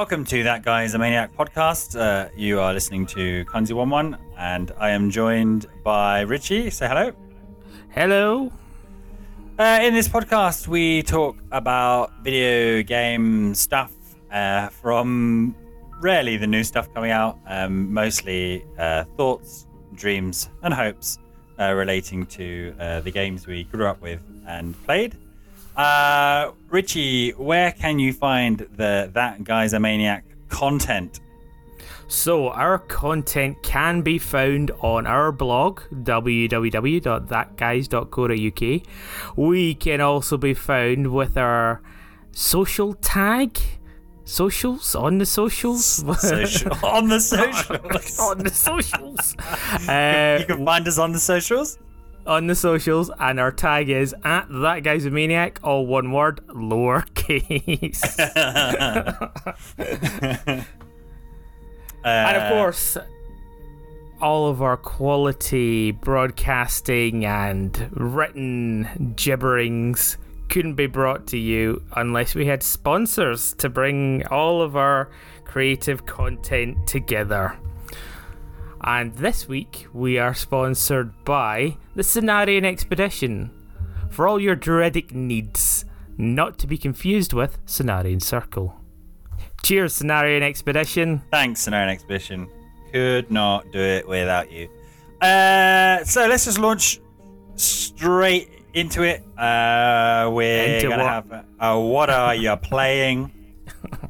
Welcome to That Guy's a Maniac podcast. Uh, you are listening to Kanzi11, and I am joined by Richie. Say hello. Hello. Uh, in this podcast, we talk about video game stuff uh, from rarely the new stuff coming out, um, mostly uh, thoughts, dreams, and hopes uh, relating to uh, the games we grew up with and played. Uh, Richie, where can you find the That Guy's a Maniac content? So, our content can be found on our blog, www.thatguys.co.uk. We can also be found with our social tag. Socials on the socials, Social, on the socials. on the socials. Uh, you can find us on the socials. On the socials, and our tag is at that guy's a maniac, all one word, lowercase. and of Uh, course, all of our quality broadcasting and written gibberings couldn't be brought to you unless we had sponsors to bring all of our creative content together. And this week we are sponsored by the Cenarian Expedition for all your druidic needs, not to be confused with Cenarian Circle. Cheers, Cenarian Expedition. Thanks, Cenarian Expedition. Could not do it without you. Uh, so let's just launch straight into it. Uh, we're Into gonna what? have uh, what are you playing?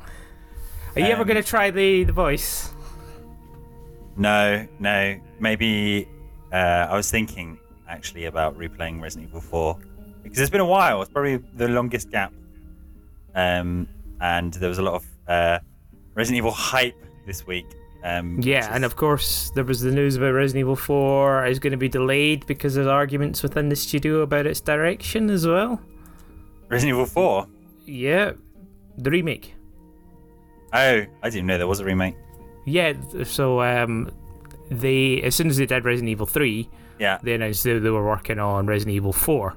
Are you ever Um, going to try the, the voice? No, no. Maybe uh, I was thinking actually about replaying Resident Evil 4 because it's been a while. It's probably the longest gap. Um, and there was a lot of uh, Resident Evil hype this week. Um, Yeah, and of course, there was the news about Resident Evil 4 is going to be delayed because there's arguments within the studio about its direction as well. Resident Evil 4. Yeah, the remake. Oh, I didn't know there was a remake. Yeah, so um, they as soon as they did Resident Evil 3, Yeah. they announced they, they were working on Resident Evil 4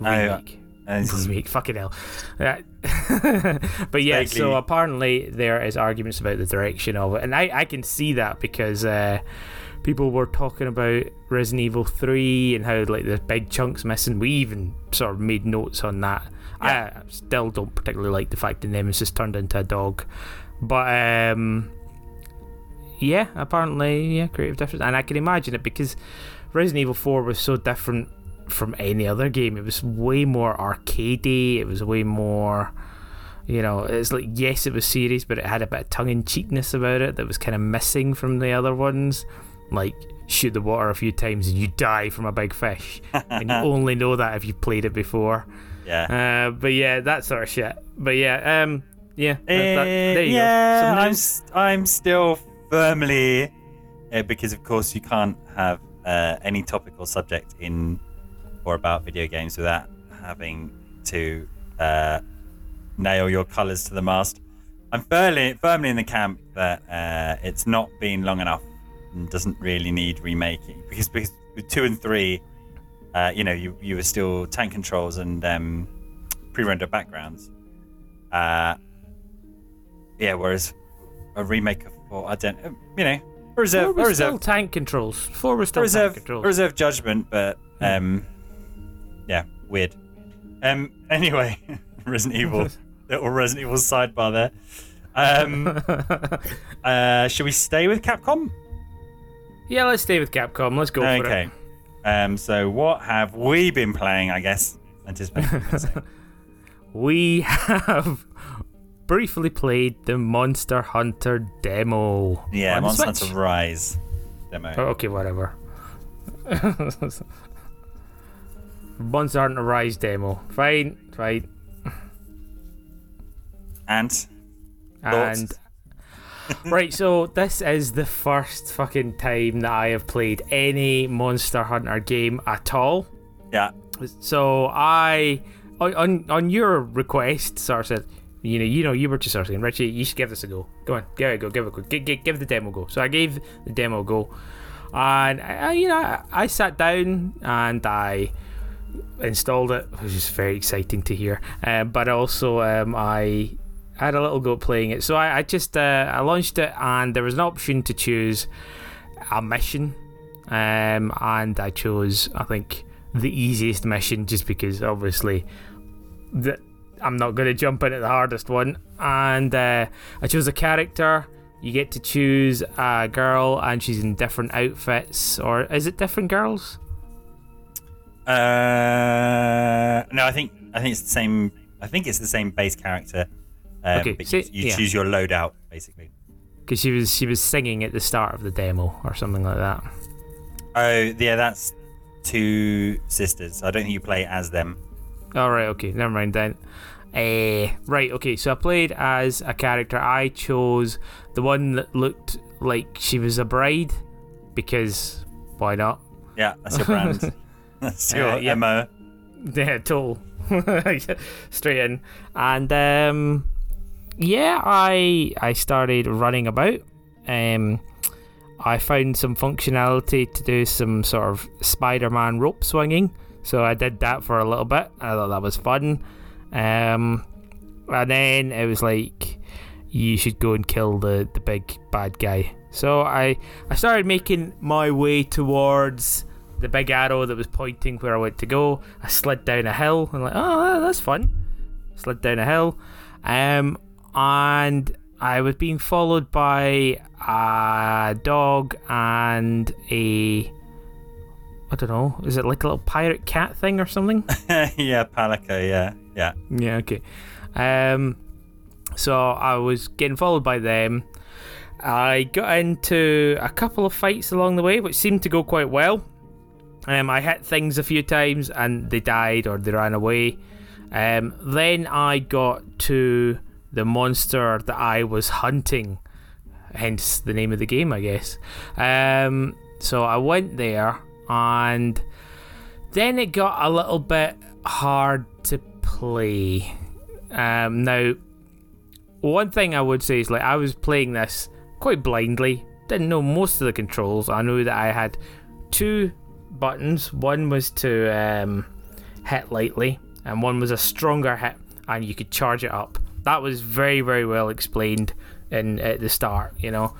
remake. Uh, this is- remake, fucking hell. Uh, but yeah, so apparently there is arguments about the direction of it, and I, I can see that because uh, people were talking about Resident Evil 3 and how like there's big chunks missing. We even sort of made notes on that. I still don't particularly like the fact that Nemesis turned into a dog, but um, yeah, apparently yeah, creative difference, and I can imagine it because Resident Evil 4 was so different from any other game. It was way more arcadey. It was way more, you know, it's like yes, it was serious, but it had a bit of tongue in cheekness about it that was kind of missing from the other ones. Like shoot the water a few times and you die from a big fish, and you only know that if you've played it before. yeah. Uh, but yeah, that sort of shit. But yeah, um, yeah, that- that- Uh, there you yeah, go. I'm, I'm still firmly, uh, because of course you can't have uh, any topical subject in or about video games without having to uh, nail your colours to the mast. I'm firmly, firmly in the camp that uh, it's not been long enough and doesn't really need remaking because, because with two and three, uh, you know, you, you were still tank controls and um, pre-rendered backgrounds. Uh, yeah, whereas a remake of four, I don't, uh, you know, reserve, reserve, tank controls. Four was reserve, controls. reserve judgment, but um, yeah, weird. Um, anyway, Resident Evil, little Resident Evil sidebar there. Um, uh, should we stay with Capcom? yeah, let's stay with Capcom. Let's go for it. okay. Um, so what have we been playing? I guess anticipating. what you're gonna say. We have briefly played the Monster Hunter demo. yeah, Monster Switch. Hunter Rise demo. Oh, okay, whatever. Monster Hunter Rise demo. Fine, fine. And And right, so this is the first fucking time that I have played any Monster Hunter game at all. yeah, So I, on on, your request, of said, you know, you know, you were just saying, Richie, you should give this a go. Go on, give it a go, give it a go, give, give, give the demo a go. So I gave the demo a go, and I, you know, I, sat down and I installed it, which is very exciting to hear. Uh, but also, um, I had a little go at playing it. So I, I just uh, I launched it, and there was an option to choose a mission, um, and I chose I think the easiest mission just because obviously that I'm not going to jump in at the hardest one, and uh, I chose a character. You get to choose a girl, and she's in different outfits, or is it different girls? Uh, no, I think I think it's the same. I think it's the same base character. Um, Okay, so- you, you yeah. choose your loadout basically. Because she was she was singing at the start of the demo or something like that. Oh, yeah, that's two sisters. I don't think you play as them. All right, okay, never mind then. Uh, right, okay, so I played as a character. I chose the one that looked like she was a bride because why not? Yeah, that's your brand. that's your Uh, yep. MO. Yeah, total. Straight in. And um yeah, I I started running about. Um I found some functionality to do some sort of Spider-Man rope swinging. So I did that for a little bit. I thought that was fun. Um and then it was like you should go and kill the the big bad guy. So I I started making my way towards the big arrow that was pointing where I went to go. I slid down a hill and like, oh, that's fun. Slid down a hill, um, and I was being followed by a dog and a, I don't know, is it like a little pirate cat thing or something? yeah, Palico. Yeah, yeah. Yeah, okay. Um, so I was getting followed by them. I got into a couple of fights along the way, which seemed to go quite well. Um, I hit things a few times and they died or they ran away. Um, then I got to the monster that I was hunting, hence the name of the game, I guess. Um, so I went there and then it got a little bit hard to play. Um, now, one thing I would say is like I was playing this quite blindly, didn't know most of the controls. I knew that I had two buttons. One was to um, hit lightly, and one was a stronger hit, and you could charge it up. That was very, very well explained in at the start, you know.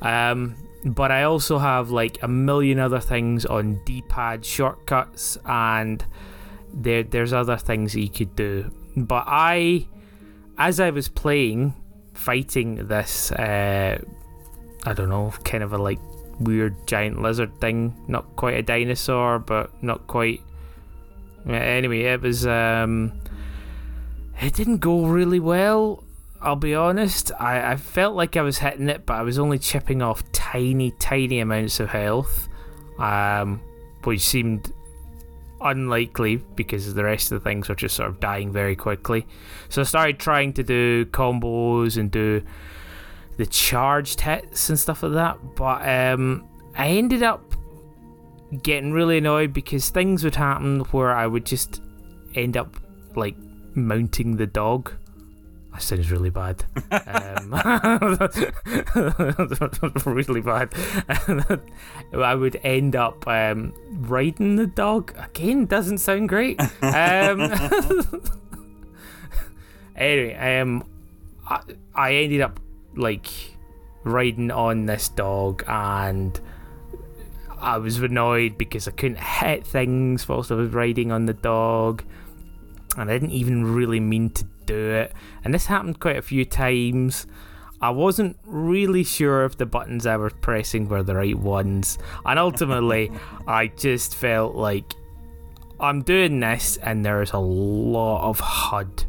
Um, but I also have like a million other things on D-pad shortcuts, and there there's other things that you could do. But I, as I was playing, fighting this, uh, I don't know, kind of a like weird giant lizard thing. Not quite a dinosaur, but not quite. Anyway, it was. Um, it didn't go really well. I'll be honest. I, I felt like I was hitting it, but I was only chipping off tiny, tiny amounts of health, um, which seemed unlikely because the rest of the things were just sort of dying very quickly. So I started trying to do combos and do the charged hits and stuff like that, but um, I ended up getting really annoyed because things would happen where I would just end up like mounting the dog. That sounds really bad. um, really bad. I would end up um, riding the dog. Again, doesn't sound great. Um, anyway, um, I, I ended up like riding on this dog and I was annoyed because I couldn't hit things whilst I was riding on the dog and I didn't even really mean to do it. And this happened quite a few times. I wasn't really sure if the buttons I was pressing were the right ones. And ultimately, I just felt like I'm doing this and there's a lot of HUD.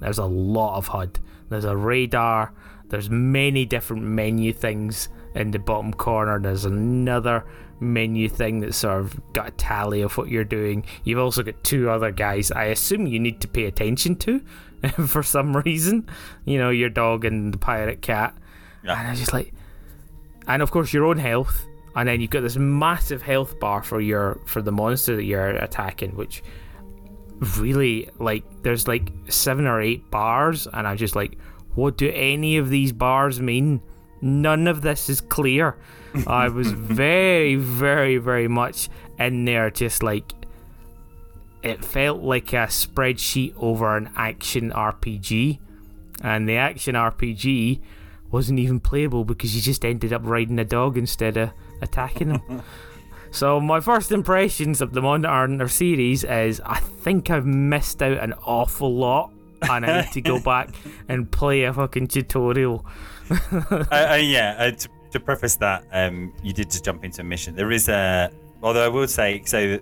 There's a lot of HUD. There's a radar. There's many different menu things in the bottom corner. There's another menu thing that's sort of got a tally of what you're doing. You've also got two other guys I assume you need to pay attention to for some reason. You know, your dog and the pirate cat. Yeah. And I just like and of course your own health. And then you've got this massive health bar for your for the monster that you're attacking, which really like there's like seven or eight bars and I'm just like, what do any of these bars mean? None of this is clear. I was very, very, very much in there, just like it felt like a spreadsheet over an action RPG. and the action RPG wasn't even playable because you just ended up riding a dog instead of attacking them. so my first impressions of the Monster Hunter series is I think I've missed out an awful lot, and I need to go back and play a fucking tutorial. uh, uh, yeah, uh, to, to, preface that, um, you did just jump into a mission. There is a, although I will say, so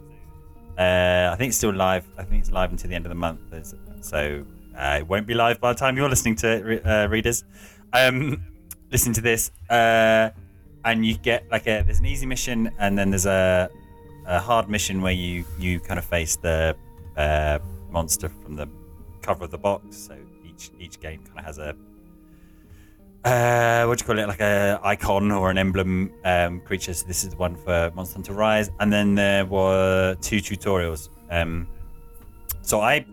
uh, I think it's still live. I think it's live until the end of the month. So uh, it won't be live by the time you're listening to it, uh, readers. Um, listen to this, uh, and you get like a there's an easy mission, and then there's a, a hard mission where you you kind of face the uh, monster from the cover of the box. So each each game kind of has a uh, what do you call it? Like a icon or an emblem um, creature. So this is the one for Monster Hunter Rise, and then there were two tutorials. Um, so I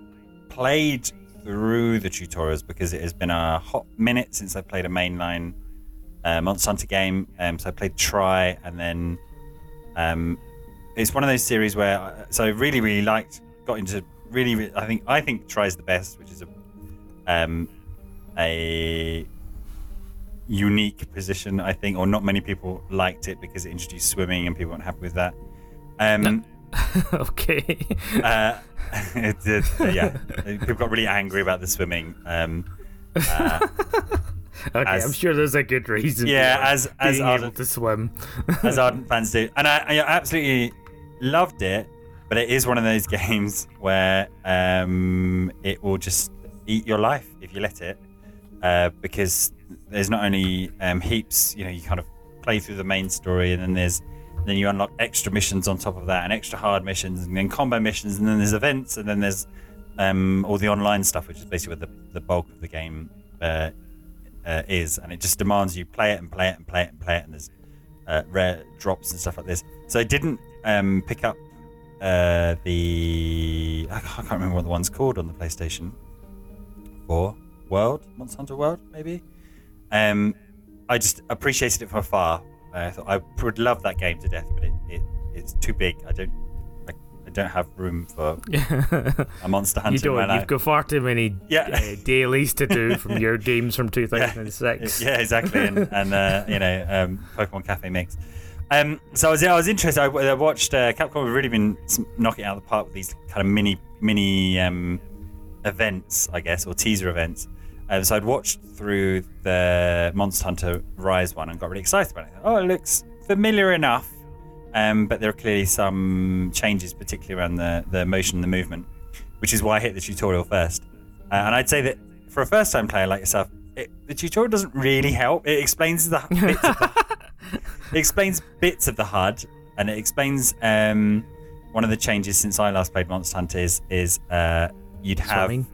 played through the tutorials because it has been a hot minute since I played a mainline uh, Monster Hunter game. Um, so I played Tri, and then um, it's one of those series where I, so I really really liked, got into really. I think I think Tri is the best, which is a um, a unique position, I think, or not many people liked it because it introduced swimming and people weren't happy with that. Um, okay. uh, it did, uh, yeah, people got really angry about the swimming. Um, uh, okay, as, I'm sure there's a good reason. Yeah, as as ardent, to swim, as ardent fans do, and I, I absolutely loved it. But it is one of those games where um, it will just eat your life if you let it, uh, because there's not only um, heaps, you know, you kind of play through the main story, and then there's then you unlock extra missions on top of that, and extra hard missions, and then combo missions, and then there's events, and then there's um, all the online stuff, which is basically where the, the bulk of the game uh, uh, is, and it just demands you play it and play it and play it and play it, and there's uh, rare drops and stuff like this. So I didn't um, pick up uh, the I can't remember what the one's called on the PlayStation 4 World, Monster Hunter World, maybe. Um, I just appreciated it from afar. I thought I would love that game to death, but it, it it's too big. I don't I, I don't have room for a Monster Hunter. You don't. You've got far too many yeah. uh, dailies to do from your games from 2006. Yeah, yeah exactly, and, and uh, you know, um, Pokemon Cafe Mix. Um, so I was, I was interested. I, I watched uh, Capcom have really been knocking out of the park with these kind of mini mini um, events, I guess, or teaser events. Um, so I'd watched through the Monster Hunter Rise one and got really excited about it. Oh, it looks familiar enough, um, but there are clearly some changes, particularly around the, the motion and the movement, which is why I hit the tutorial first. Uh, and I'd say that for a first time player like yourself, it, the tutorial doesn't really help. It explains the bits of the, it explains bits of the HUD, and it explains um, one of the changes since I last played Monster Hunter is, is uh, you'd have. Swimming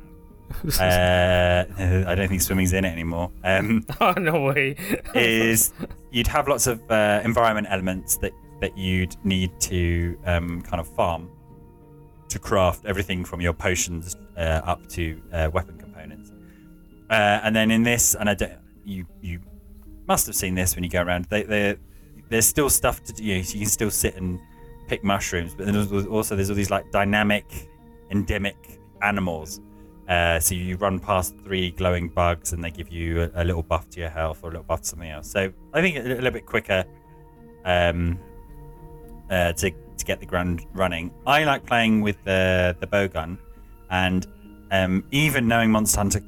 uh, I don't think swimming's in it anymore. Um, oh no way! is you'd have lots of uh, environment elements that that you'd need to um, kind of farm to craft everything from your potions uh, up to uh, weapon components. Uh, and then in this, and I don't, you you must have seen this when you go around. They, they there's still stuff to do. You, know, so you can still sit and pick mushrooms, but then there's also there's all these like dynamic, endemic animals uh, so you run past three glowing bugs, and they give you a, a, little buff to your health or a little buff to something else. So I think a, a little bit quicker um, uh, to to get the ground running. I like playing with the the bow gun, and um, even knowing Monster Hunter,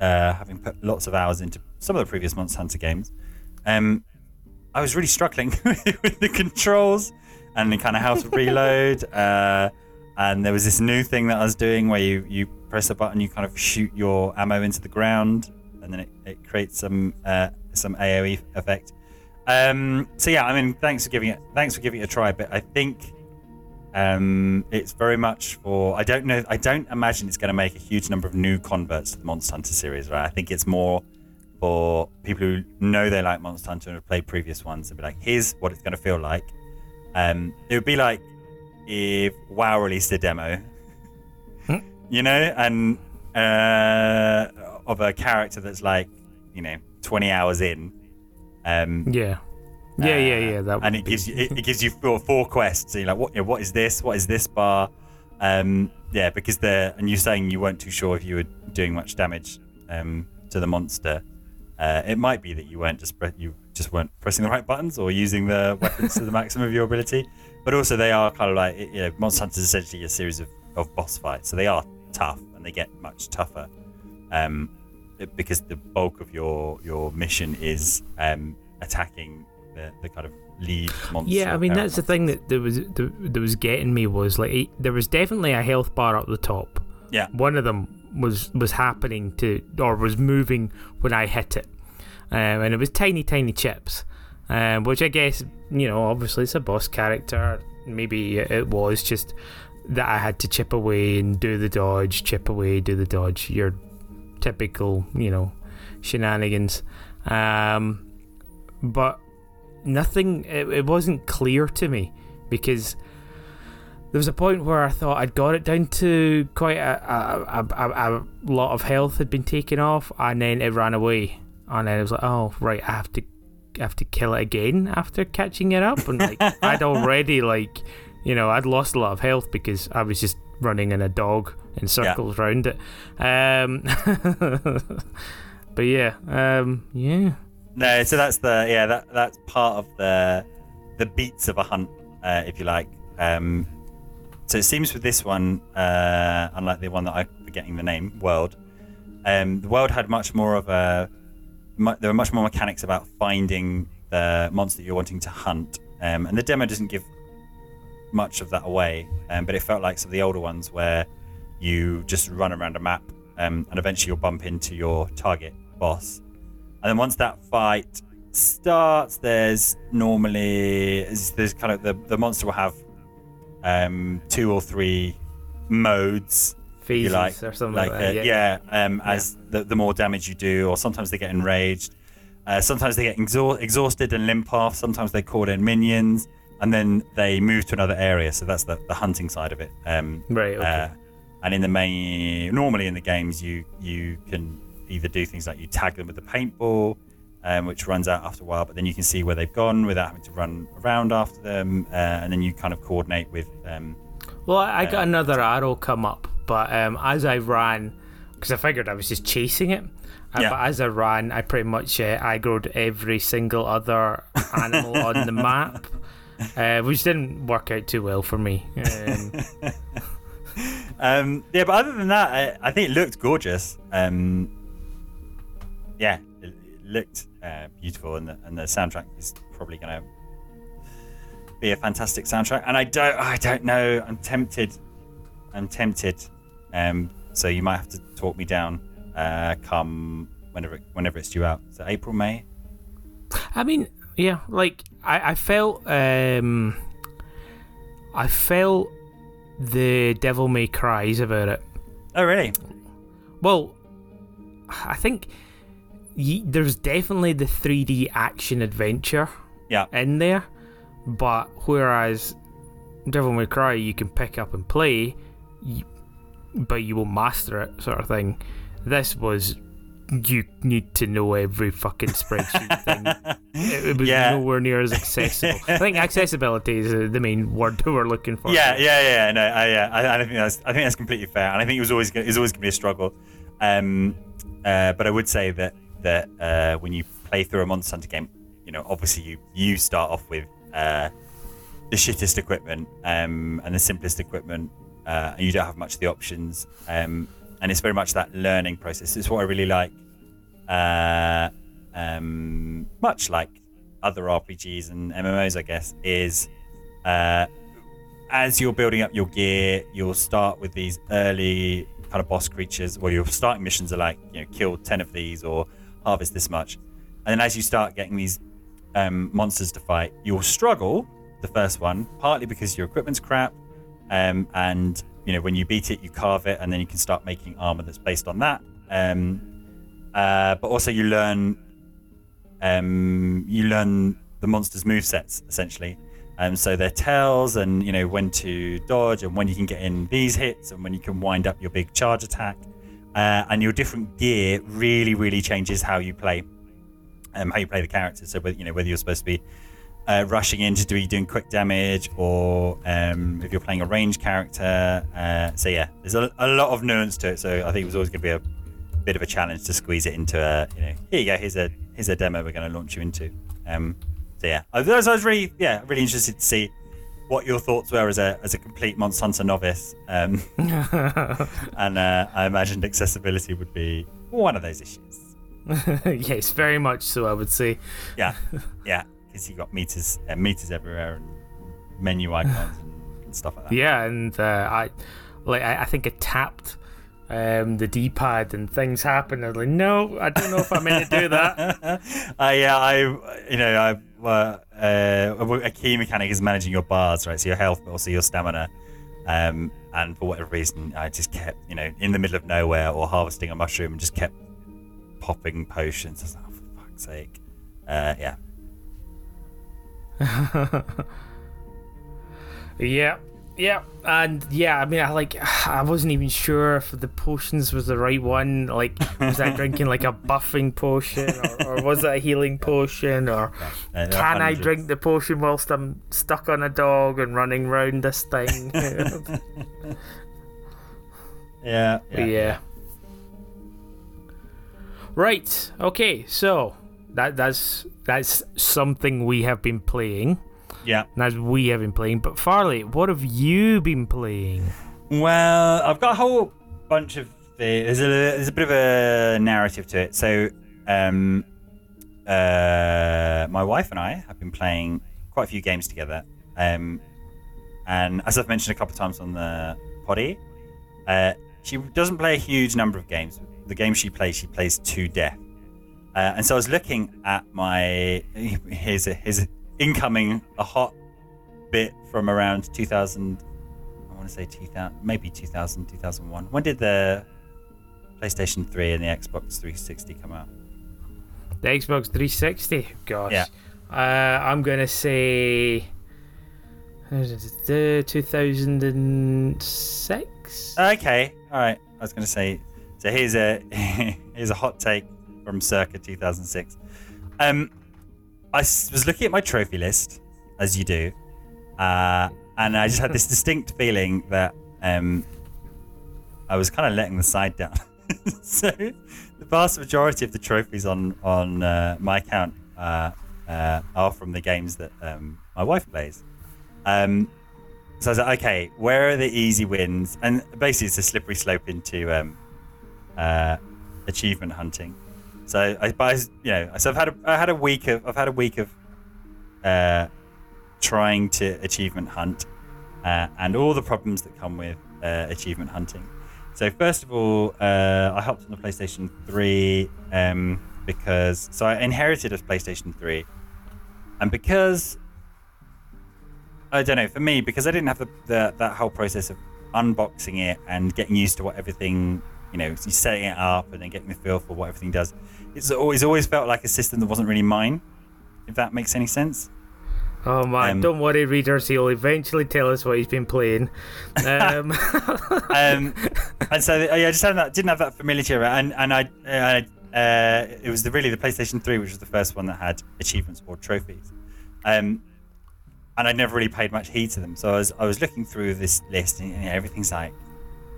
uh, having put lots of hours into some of the previous Monster Hunter games, um, I was really struggling with the controls and the kind of how to reload. And there was this new thing that I was doing where you you press a button, you kind of shoot your ammo into the ground, and then it, it creates some uh, some AOE effect. Um, so yeah, I mean, thanks for giving it thanks for giving it a try, but I think um, it's very much for I don't know I don't imagine it's going to make a huge number of new converts to the Monster Hunter series, right? I think it's more for people who know they like Monster Hunter and have played previous ones and be like, here's what it's going to feel like. Um, it would be like if WoW released a demo, hmm? you know, and uh, of a character that's like, you know, 20 hours in. Um, yeah. Yeah, uh, yeah, yeah. That and it gives you it, it, gives you four, four quests. So you're like, what? You know, what is this? What is this bar? Um, yeah, because the and you're saying you weren't too sure if you were doing much damage um, to the monster. Uh, it might be that you weren't just pre- you just weren't pressing the right buttons or using the weapons to the maximum of your ability. But also, they are kind of like you know, Monster Hunter is essentially a series of, of boss fights, so they are tough and they get much tougher. Um, because the bulk of your your mission is um, attacking the, the kind of lead monster. Yeah, I mean that's the thing that there was that was getting me was like there was definitely a health bar up the top. Yeah. One of them was was happening to or was moving when I hit it, um, and it was tiny tiny chips, um, which I guess you know obviously it's a boss character. Maybe it was just that I had to chip away and do the dodge, chip away, do the dodge. Your typical you know shenanigans, um, but nothing. It, it wasn't clear to me because there was a point where I thought I'd got it down to quite a a, a, a, lot of health had been taken off, and then it ran away, and then it was like, oh right, I have to have to kill it again after catching it up, and like I'd already like you know I'd lost a lot of health because I was just running in a dog in circles around it. Um, but yeah, um, yeah. No, so that's the yeah that that's part of the the beats of a hunt, uh, if you like. Um, so it seems with this one, uh, unlike the one that I'm forgetting the name, World, um, the World had much more of a there were much more mechanics about finding the monster you're wanting to hunt, um, and the demo doesn't give much of that away. Um, but it felt like some of the older ones where you just run around a map, um, and eventually you'll bump into your target boss. And then once that fight starts, there's normally there's kind of the, the monster will have um, two or three modes, Phases like, or something like like, that. uh, yeah. Um, as the, the more damage you do, or sometimes they get enraged, uh, sometimes they get exhaust, exhausted and limp off. Sometimes they call in minions, and then they move to another area. So that's the, the hunting side of it. Um, Right. Okay. uh, and in the main, normally in the games, you you can either do things like you tag them with the paintball, um, which runs out after a while, but then you can see where they've gone without having to run around after them, uh, and then you kind of coordinate with. Um, Well, I I got another arrow come up, but um, as I ran, because I figured I was just chasing it, uh, Yeah. but as I ran, I pretty much uh, aggroed every single other animal on the map, uh, which didn't work out too well for me. Um, um, yeah, but other than that, I, I think it looked gorgeous. Um, yeah, it, it looked uh, beautiful, and the, and the soundtrack is probably going to be a fantastic soundtrack. And I don't, I don't know. I'm tempted. I'm tempted. Um, so you might have to talk me down. Uh, come whenever whenever it's due out. So April, May. I mean, yeah, like I, I felt, um, I felt the Devil May Cries about it. Oh, really? Well, I think y- there's definitely the 3D action adventure Yeah. in there, but whereas Devil May Cry you can pick up and play, but you will master it, sort of thing. This was you need to know every fucking spreadsheet thing. It, it was Yeah. nowhere near as accessible. I think accessibility is the main word we're looking for. Yeah, yeah, yeah. No, I, yeah. I, I think that's I think that's completely fair, and I think it was always go- it's always going to be a struggle. Um, uh, but I would say that that uh, when you play through a Monster Hunter game, you know, obviously you you start off with uh, the shittest equipment um, and the simplest equipment, uh, and you don't have much of the options. Um, and it's very much that learning process. It's what I really like. Uh, um, much like other RPGs and MMOs, I guess, is uh, as you're building up your gear, you'll start with these early kind of boss creatures. Well, your starting missions are like, you know, kill 10 of these or harvest this much. And then as you start getting these um, monsters to fight, you'll struggle the first one, partly because your equipment's crap. Um, and, you know, when you beat it, you carve it, and then you can start making armor that's based on that. Um, uh, but also, you learn um, you learn the monster's move sets essentially. Um, so their tails and you know when to dodge and when you can get in these hits and when you can wind up your big charge attack. Uh, and your different gear really, really changes how you play, um, how you play the character. So whether you know whether you're supposed to be uh, rushing in to do doing quick damage or um, if you're playing a range character. Uh, so yeah, there's a, a lot of nuance to it. So I think it was always going to be a bit of a challenge to squeeze it into a you know here you go here's a here's a demo we're going to launch you into. Um, so yeah, I was, I was really yeah really interested to see what your thoughts were as a as a complete Monster Hunter novice. Um, and uh, I imagined accessibility would be one of those issues. yes, very much so. I would say. Yeah, yeah, because you got meters uh, meters everywhere and menu icons and stuff like that. Yeah, and uh, I like I, I think it tapped um, the D-pad and things happened. I was like, no, I don't know if I'm meant to do that. I yeah, I you know I uh, uh, a key mechanic is managing your bars, right? So your health, but also your stamina. Um, and for whatever reason, I just kept you know in the middle of nowhere or harvesting a mushroom and just kept popping potions. I was like, oh, for fuck's sake, uh, yeah. yeah, yeah, and yeah, I mean, I like, I wasn't even sure if the potions was the right one. Like, was I drinking like a buffing potion, or, or was it a healing potion, or uh, can I drink the potion whilst I'm stuck on a dog and running round this thing? yeah, yeah, yeah. Right. Okay. So that that's that's something we have been playing. Yeah. As we have been playing. But Farley, what have you been playing? Well, I've got a whole bunch of there's a there's a bit of a narrative to it. So, um, uh, my wife and I have been playing quite a few games together. Um, and as I've mentioned a couple of times on the potty, uh, she doesn't play a huge number of games. The game she plays, she plays to death. Uh, and so I was looking at my here's a here's a incoming a hot bit from around 2000 i want to say 2000 maybe 2000 2001 when did the playstation 3 and the xbox 360 come out? The xbox 360 gosh. Yeah. Uh, i'm gonna say 2006 okay all right. I was gonna say so here's a here's a hot take from circa 2006 um I was looking at my trophy list, as you do, uh, and I just had this distinct feeling that um, I was kind of letting the side down. so the vast majority of the trophies on on uh, my account uh, uh, are from the games that um, my wife plays. Um, so I was like, okay, where are the easy wins? And basically, it's a slippery slope into um, uh, achievement hunting. So I, I, you know, so I've had a, I had a week of, I've had a week of, uh, trying to achievement hunt, uh, and all the problems that come with uh, achievement hunting. So first of all, uh, I hopped on the PlayStation 3 um, because so I inherited a PlayStation 3, and because I don't know for me because I didn't have the, the that whole process of unboxing it and getting used to what everything you know, you setting it up and then getting the feel for what everything does it's always always felt like a system that wasn't really mine. If that makes any sense. Oh man, um, don't worry, readers. He'll eventually tell us what he's been playing. Um, um and so yeah, I just had that, didn't have that familiarity, and and I, uh, uh, it was the, really the PlayStation Three, which was the first one that had achievements or trophies. Um, and I'd never really paid much heed to them. So I was I was looking through this list, and you know, everything's like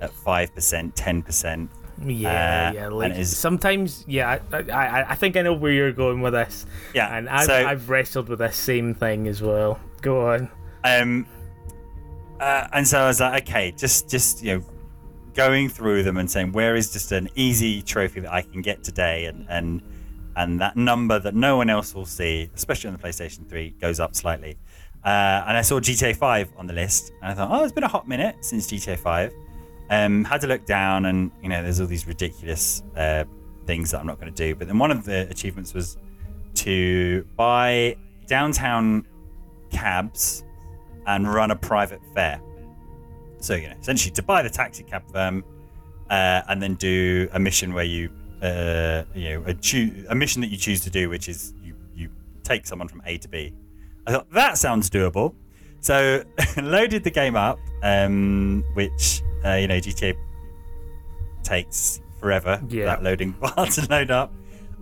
at five percent, ten percent, yeah, uh, yeah. Like sometimes, yeah. I, I, I think I know where you're going with this. Yeah, and I've, so, I've wrestled with this same thing as well. Go on. Um, uh, and so I was like, okay, just, just you know, going through them and saying where is just an easy trophy that I can get today, and and and that number that no one else will see, especially on the PlayStation 3, goes up slightly. Uh, and I saw GTA 5 on the list, and I thought, oh, it's been a hot minute since GTA 5. Um, had to look down, and you know, there's all these ridiculous uh, things that I'm not going to do. But then one of the achievements was to buy downtown cabs and run a private fare. So you know, essentially, to buy the taxi cab firm, uh, and then do a mission where you, uh, you know, a, choo- a mission that you choose to do, which is you you take someone from A to B. I thought that sounds doable. So loaded the game up, um, which uh, you know GTA takes forever yeah. that loading bar to load up.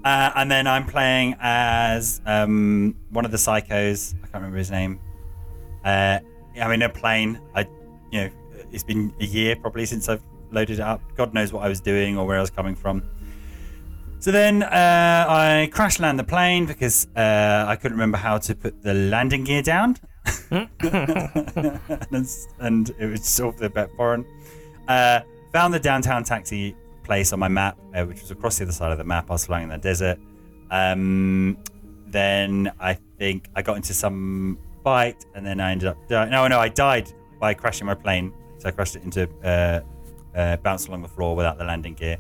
Uh, and then I'm playing as um, one of the psychos. I can't remember his name. Uh, I'm in a plane. I, you know, it's been a year probably since I've loaded it up. God knows what I was doing or where I was coming from. So then uh, I crash land the plane because uh, I couldn't remember how to put the landing gear down. and, it was sort of a bit foreign. Uh, found the downtown taxi place on my map, uh, which was across the other side of the map. I was flying in the desert. Um, then I think I got into some fight, and then I ended up no, no, I died by crashing my plane. So I crashed it into uh, uh, bounced along the floor without the landing gear.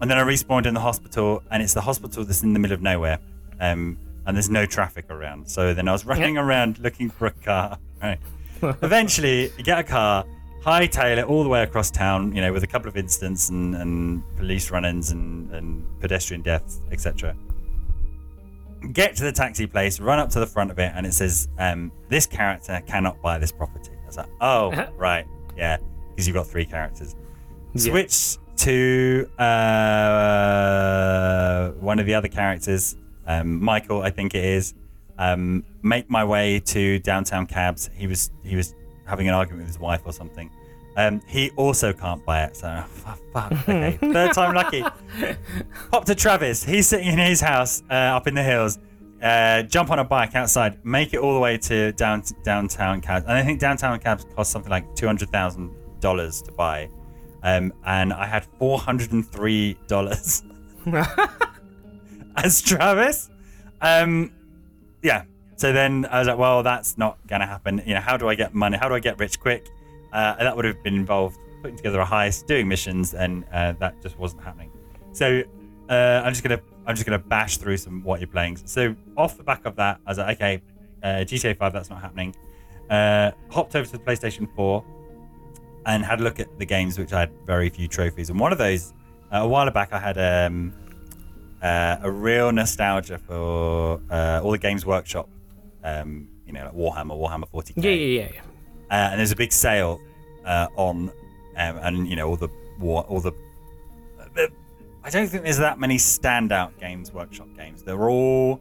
And then I respawned in the hospital, and it's the hospital that's in the middle of nowhere, um, and there's no traffic around. So then I was running around looking for a car. Right. Eventually, you get a car, hightail it all the way across town, you know, with a couple of incidents and, and police run-ins and, and pedestrian deaths, etc. Get to the taxi place, run up to the front of it, and it says, um, "This character cannot buy this property." I was like, "Oh, right, yeah," because you've got three characters. Switch to uh, one of the other characters, um, Michael, I think it is. Um, make my way to downtown cabs. He was he was having an argument with his wife or something. Um, he also can't buy it. So fuck, fuck, okay, third time lucky. Pop to Travis. He's sitting in his house uh, up in the hills. Uh, jump on a bike outside, make it all the way to down downtown cabs. And I think downtown cabs cost something like two hundred thousand dollars to buy. Um, and I had four hundred and three dollars as Travis. Um, yeah. So then I was like, well, that's not gonna happen. You know, how do I get money? How do I get rich quick? Uh, that would have been involved putting together a heist, doing missions, and uh, that just wasn't happening. So uh, I'm just gonna I'm just gonna bash through some what you're playing. So off the back of that, I was like, okay, uh, GTA 5, that's not happening. Uh, hopped over to the PlayStation 4 and had a look at the games which I had very few trophies. And one of those, uh, a while back, I had um, uh, a real nostalgia for uh, all the Games Workshop. Um, you know, like Warhammer, Warhammer 40k. Yeah, yeah, yeah. Uh, and there's a big sale uh, on, um, and you know all the war, all the, the. I don't think there's that many standout Games Workshop games. They're all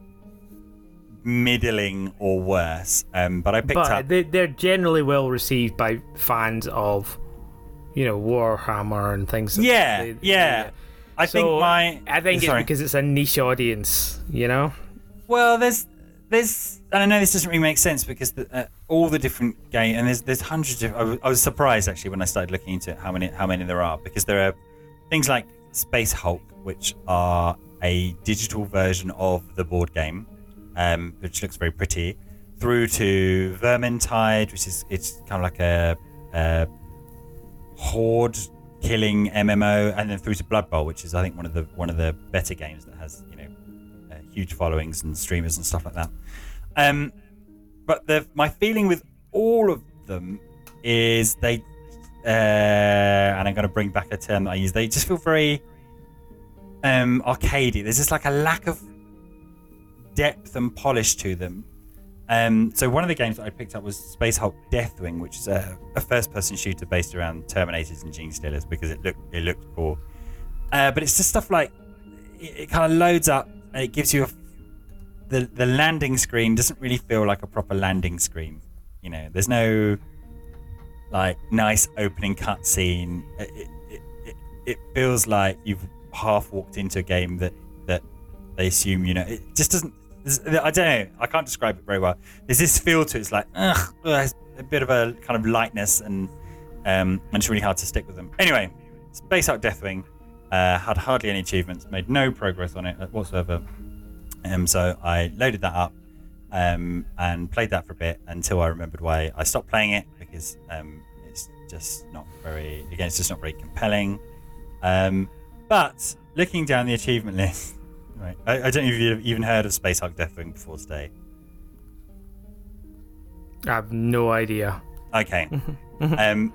middling or worse. Um, but I picked But up. they, they're generally well received by fans of, you know, Warhammer and things. Yeah, They- yeah. I So, think my. I think sorry. it's because it's a niche audience, you know? Well, there's there's and I know this doesn't really make sense because the, uh, all the different game and there's there's hundreds of. I was, I was surprised actually when I started looking into it how many how many there are because there are things like Space Hulk, which are a digital version of the board game, um, which looks very pretty, through to Vermintide, which is it's kind of like a, a horde killing MMO, and then through to Blood Bowl, which is I think one of the one of the better games that has you know uh, huge followings and streamers and stuff like that. Um, but the my feeling with all of them is they, uh, and I'm going to bring back a term that I use. They just feel very um, arcadey. There's just like a lack of depth and polish to them. Um, so one of the games that I picked up was Space Hulk Deathwing, which is a, a first-person shooter based around Terminators and Genestealers because it looked it looked cool. Uh, but it's just stuff like it, it kind of loads up and it gives you a the the landing screen doesn't really feel like a proper landing screen. You know, there's no like nice opening cutscene. It, it, it, it, feels like you've half walked into a game that that they assume you know. It just doesn't. There's- I don't know. I can't describe it very well. There's this feel to it. It's like ugh, ugh, a bit of a kind of lightness and um, and it's really hard to stick with them. Anyway, Space Hulk Deathwing uh, had hardly any achievements, made no progress on it whatsoever. Um, so I loaded that up um, and played that for a bit until I remembered why I stopped playing it because um, it's just not very, again, it's just not very compelling. Um, but looking down the achievement list, right, I, I don't know if you've even heard of Space Hulk Deathwing before today. I have no idea. Okay. um,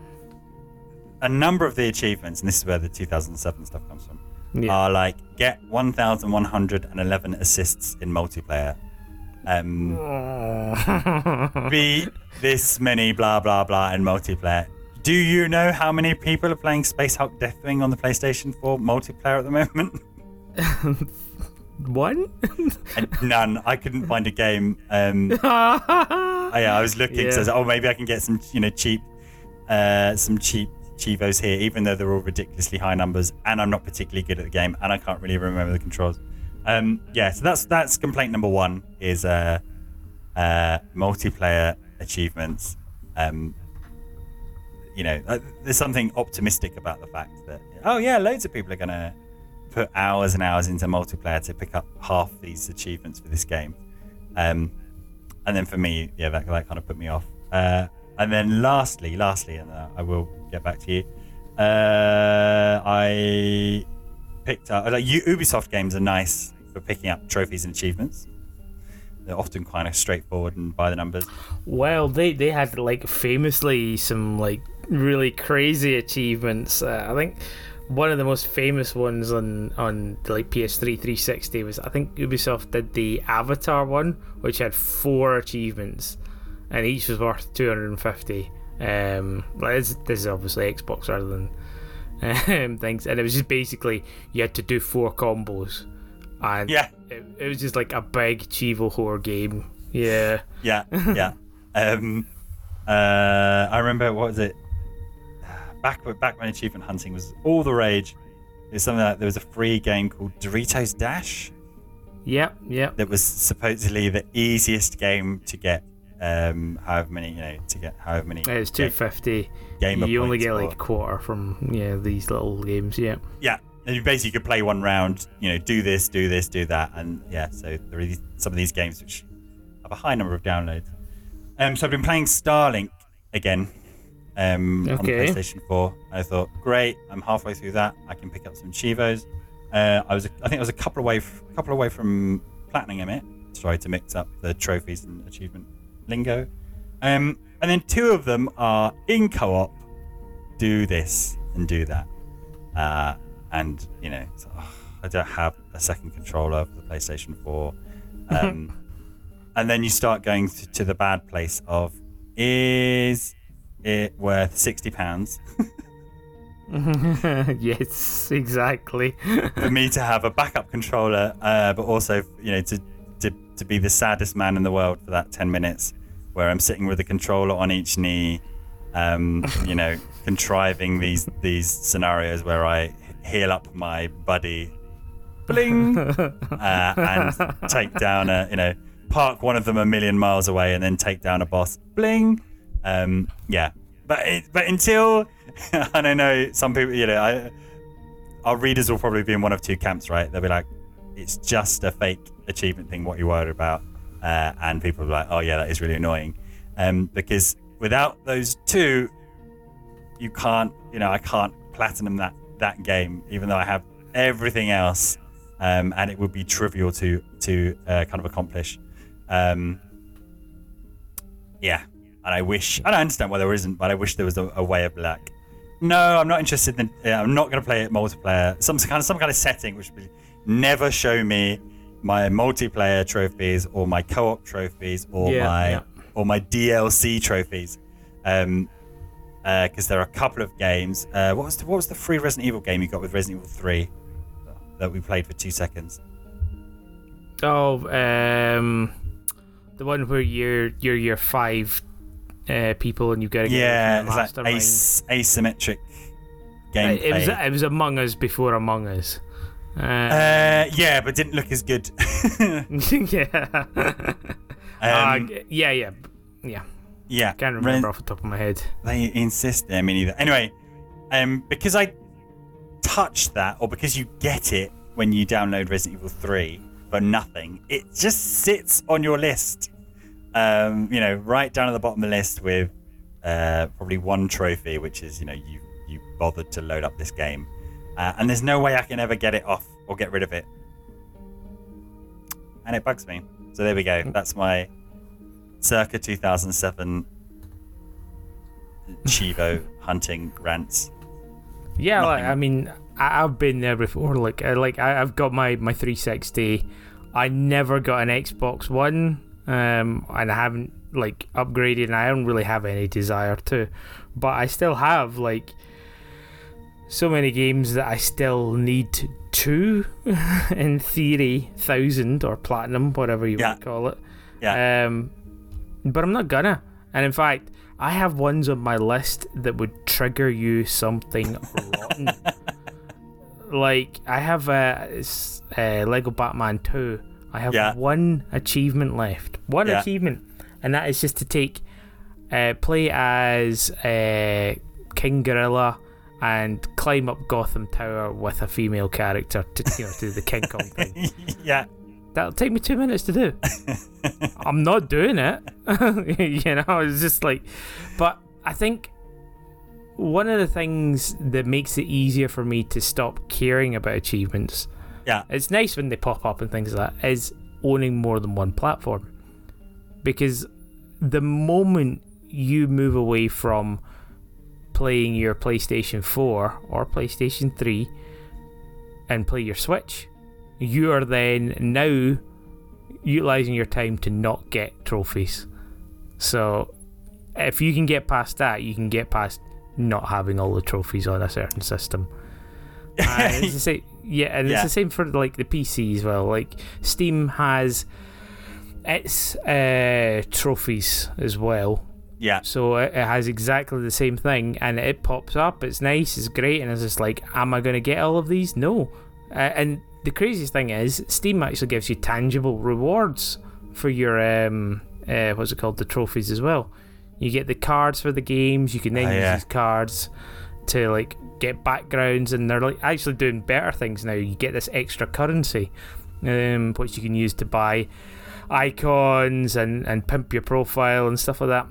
a number of the achievements, and this is where the 2007 stuff comes from, Yeah. are like get 1,111 assists in multiplayer. Um, beat this many blah blah blah in multiplayer. Do you know how many people are playing Space Hulk Deathwing on the PlayStation 4 multiplayer at the moment? One? None. I couldn't find a game. Um, oh, yeah, I was looking. So I was like, oh, maybe I can get some, you know, cheap, uh, some cheap Chivos here, even though they're all ridiculously high numbers, and I'm not particularly good at the game, and I can't really remember the controls. Um, yeah, so that's that's complaint number one is uh, uh, multiplayer achievements. Um, you know, uh, there's something optimistic about the fact that oh yeah, loads of people are gonna put hours and hours into multiplayer to pick up half these achievements for this game. Um, and then for me, yeah, that, that kind of put me off. Uh, and then lastly, lastly, and uh, I will get back to you. Uh, I picked up like Ubisoft games are nice for picking up trophies and achievements. They're often kind of straightforward and by the numbers. Well, they they had like famously some like really crazy achievements. Uh, I think one of the most famous ones on on like PS3 360 was I think Ubisoft did the Avatar one, which had four achievements, and each was worth 250. Um, this, this is obviously Xbox rather than um, things, and it was just basically you had to do four combos, and Yeah, it, it was just like a big Chivo horror game. Yeah. yeah, yeah. um, uh, I remember what was it? Back back when achievement hunting was all the rage. Was something like there was a free game called Doritos Dash Yep. Yep. that was supposedly the easiest game to get. Um, however many you know to get however many It's ga- 250. gamer you only get like a quarter from yeah these little games. Yeah. yeah and you basically could play one round you know do this do this do that and yeah so there are these, some of these games which have a high number of downloads um so i've been playing starlink again um on the playstation 4 and i thought great i'm halfway through that i can pick up some chivos uh i was i think i was a couple away a couple away from platinum it tried to mix up the trophies and achievement lingo. Um and then two of them are in co-op do this and do that. Uh, and you know so, ugh, I don't have a second controller for the PlayStation 4 um, and then you start going to, to the bad place of is it worth 60 pounds yes, exactly. for me to have a backup controller uh, but also you know to, to to be the saddest man in the world for that 10 minutes where I'm sitting with a controller on each knee um, you know contriving these these scenarios where I heal up my buddy bling uh, and take down a you know park one of them a million miles away and then take down a boss bling um yeah. But it, but until i know some people you know I, our readers will probably be in one of two camps right? They'll be like it's just a fake achievement thing what you're worried about. Uh, and people are like oh yeah that is really annoying. Um because without those two you can't you know i can't platinum that that game even though i have everything else um, and it would be trivial to to uh, kind of accomplish. Um, yeah, and I wish and I understand why there isn't, but I wish there was a, a way of like, no, I'm not interested in. Yeah, I'm not going to play it multiplayer. Some kind of some kind of setting which would never show me my multiplayer trophies or my co-op trophies or Yeah, my yeah. or my DLC trophies. Um, because there are a couple of games. Uh, what was the, what was the free Resident Evil game you got with Resident Evil Three that we played for two seconds? Oh, um, the one where you're you're you're five uh, people and you've got to get Yeah, it's like as- asymmetric Uh, gameplay. It was it was Among Us before Among Us. Uh, uh, yeah, but didn't look as good. yeah. Uh, um, g- yeah, yeah, yeah. yeah, Can't remember off the top of my head. they insist. I mean, either. Anyway, um, because I touched that, or because you get it when you download Resident Evil Three for nothing, it just sits on your list. Um, you know, right down at the bottom of the list with uh, probably one trophy, which is you know you you bothered to load up this game, uh, and there's no way I can ever get it off or get rid of it, and it bugs me. So there we go. That's my circa 2007 Chivo hunting rants. Yeah, like, I mean, I, I've been there before. Like, I, like I, I've got my my 360. I never got an Xbox One, um, and I haven't like upgraded, and I don't really have any desire to. But I still have like so many games that I still need to, in theory, thousand or platinum, whatever you Yeah. want to call it. Yeah. Um, but I'm not gonna. And in fact, I have ones on my list that would trigger you something rotten. Like I have a, it's, uh, Lego Batman 2. I have Yeah. one achievement left. One Yeah. achievement, and that is just to take uh, play as uh, King Gorilla and climb up Gotham Tower with a female character to you know to do the King Kong thing. yeah. That'll take me two minutes to do. I'm not doing it. you know, it's just like, but I think one of the things that makes it easier for me to stop caring about achievements. Yeah. It's nice when they pop up and things like that, is owning more than one platform. Because the moment you move away from playing your PlayStation 4 or PlayStation 3 and play your Switch, you are then now utilizing your time to not get trophies. So if you can get past that, you can get past not having all the trophies on a certain system. The same, yeah, and Yeah. it's the same for like the PC as well. Like Steam has its uh, trophies as well. Yeah. So it, it has exactly the same thing, and it pops up. It's nice, it's great, and it's just like, am I going to get all of these? No. Uh, and the craziest thing is, Steam actually gives you tangible rewards for your um, uh, what's it called, the trophies as well. You get the cards for the games. You can then Oh, use yeah. these cards to like get backgrounds, and they're like actually doing better things now. You get this extra currency, um, which you can use to buy icons and and pimp your profile and stuff like that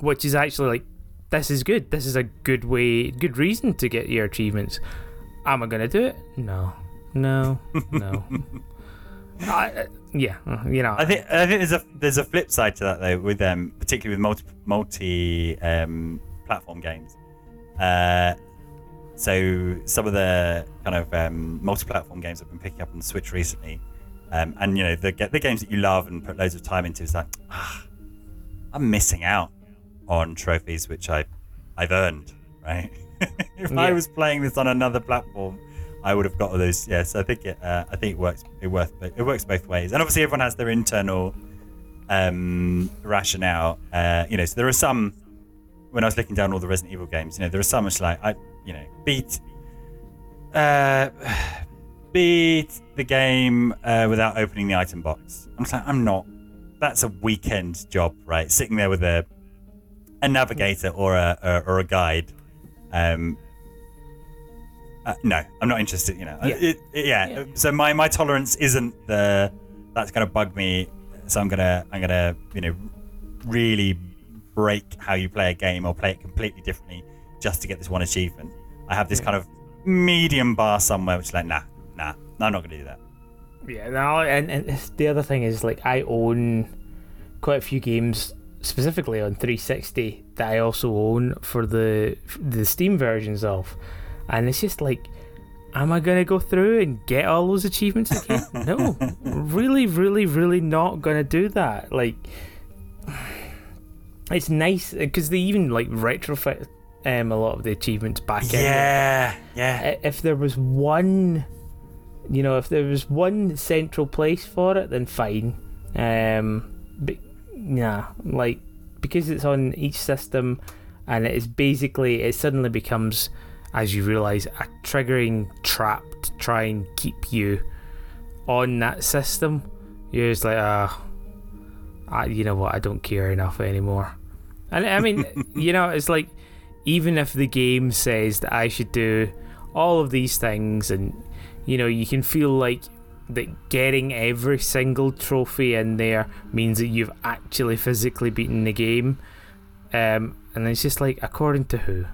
which is actually like this is good. This is a good way good reason to get your achievements. Am i gonna do it? No. No. No. I, uh, yeah you know. I think I think there's a there's a flip side to that though with um particularly with multi multi um, platform games. Uh, so some of the kind of um, multi-platform games I've been picking up on the Switch recently, um, and you know the the games that you love and put loads of time into is like ah, I'm missing out on trophies which I I've earned right. if I was playing this on another platform, I would have got all those. Yes, I think it. Uh, I think it works. It worth. It works both ways. And obviously, everyone has their internal um, rationale. Uh, you know, so there are some. When I was looking down all the Resident Evil games, you know, there are some which like I, you know, beat. Uh, beat the game uh, without opening the item box. I'm just like, I'm not. That's a weekend job, right? Sitting there with a a navigator or a or, or a guide. Um, uh, no, I'm not interested. You know, Yeah. It, it- yeah. Yeah. So my, my tolerance isn't the that's gonna bug me. So I'm gonna I'm gonna you know really break how you play a game or play it completely differently just to get this one achievement. I have this hmm. kind of medium bar somewhere, which is like nah, nah, I'm not gonna do that. Yeah, no, and, and the other thing is like I own quite a few games specifically on 360 that I also own for the the Steam versions of, and it's just like, am I gonna go through and get all those achievements again? no, really, really, really not gonna do that. Like, it's nice because they even like retrofit um a lot of the achievements back in Yeah, yeah. if there was one you know if there was one central place for it then fine. Um but nah like because it's on each system and it is basically it suddenly becomes as you realize a triggering trap to try and keep you on that system. You're just like ah I, you know what? I don't care enough anymore. And i mean you know it's like even if the game says that I should do all of these things, and you know, you can feel like that getting every single trophy in there means that you've actually physically beaten the game. Um, and it's just like, according to who?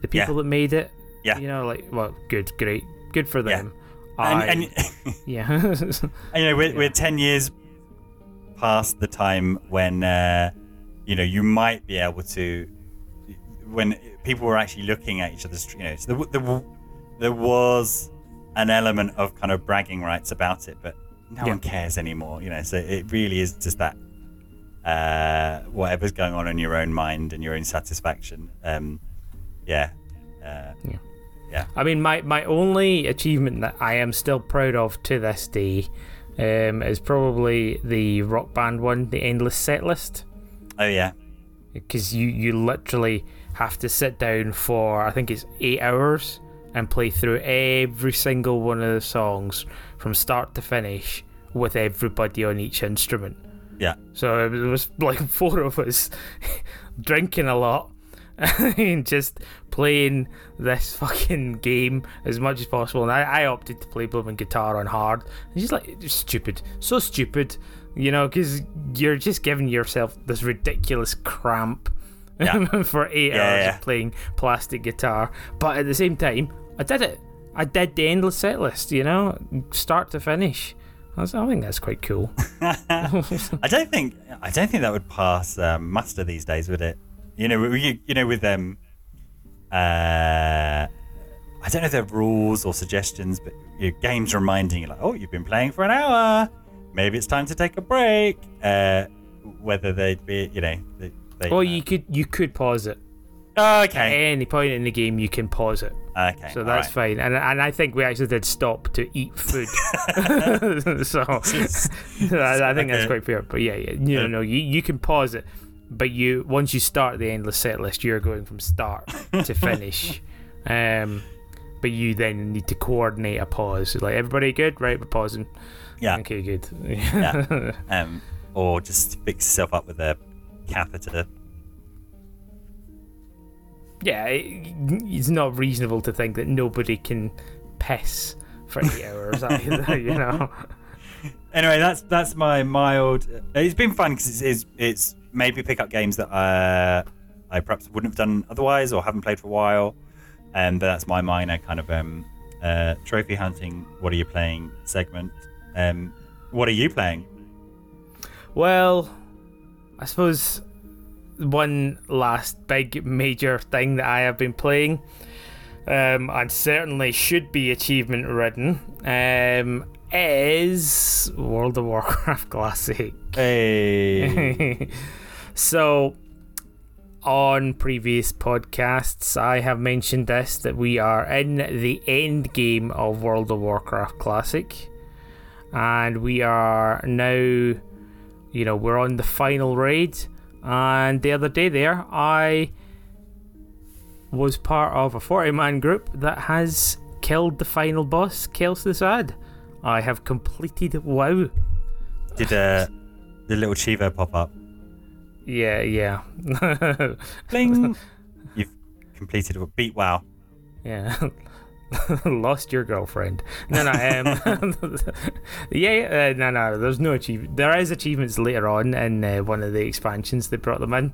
The Yeah. people that made it? Yeah. You know, like, well, good, great, good for them. And, I, and yeah. And, you know, we're, we're 10 years past the time when, uh, you know, you might be able to, when people were actually looking at each other's, you know, so there, there, there was an element of kind of bragging rights about it, but no Yeah. one cares anymore, you know, so it really is just that, uh, whatever's going on in your own mind and your own satisfaction. Um, yeah. Uh, I mean, my, my only achievement that I am still proud of to this day um, is probably the rock band one, the Endless Set List. oh, yeah. because you you literally have to sit down for I think it's eight hours and play through every single one of the songs from start to finish with everybody on each instrument. Yeah. So it was like four of us drinking a lot and just playing this fucking game as much as possible. And I, I opted to play blooming guitar on hard. It's just like just stupid, so stupid, you know, because you're just giving yourself this ridiculous cramp Yeah. for eight Yeah, hours yeah. of playing plastic guitar. But at the same time, I did it. I did the endless set list, you know, start to finish. I, think that's quite cool. I don't think I don't think that would pass um, muster these days, would it? You know, you, you know, with them. Uh, I don't know if they're rules or suggestions, but your games reminding you, like, oh, you've been playing for an hour. Maybe it's time to take a break. Uh, whether they'd be, you know, they. Or you could you could pause it. Oh, At okay. any point in the game, you can pause it. Okay. So that's right. fine. And and I think we actually did stop to eat food. so I, I think that's quite fair. But yeah, yeah you know, no, you, you can pause it. But you once you start the endless set list, you're going from start to finish. Um, but you then need to coordinate a pause. Like everybody good, right? We're pausing. Yeah. Okay, good. Yeah. Um, or just fix yourself up with a catheter. yeah, it, it's not reasonable to think that nobody can piss for eight hours either. You know. Anyway, that's that's my mild. It's been fun because it's, it's it's made me pick up games that uh, I perhaps wouldn't have done otherwise or haven't played for a while. And that's my minor kind of um, uh, trophy hunting. What are you playing segment? Um, what are you playing? Well, I suppose one last big major thing that I have been playing, um, and certainly should be achievement ridden, um, is World of Warcraft Classic. Hey, so, on previous podcasts, I have mentioned this that we are in the end game of World of Warcraft Classic, and we are now, you know, we're on the final raid. And the other day, there, I was part of a 40 man group that has killed the final boss, Kel'Thuzad. I have completed WoW. did uh, the little Chivo pop up? Yeah, yeah. Bling. You've completed. Beat WoW. Yeah. Lost your girlfriend. No, no. Um, yeah, uh, no, no. There's no achievement. There is achievements later on in uh, one of the expansions. They brought them in,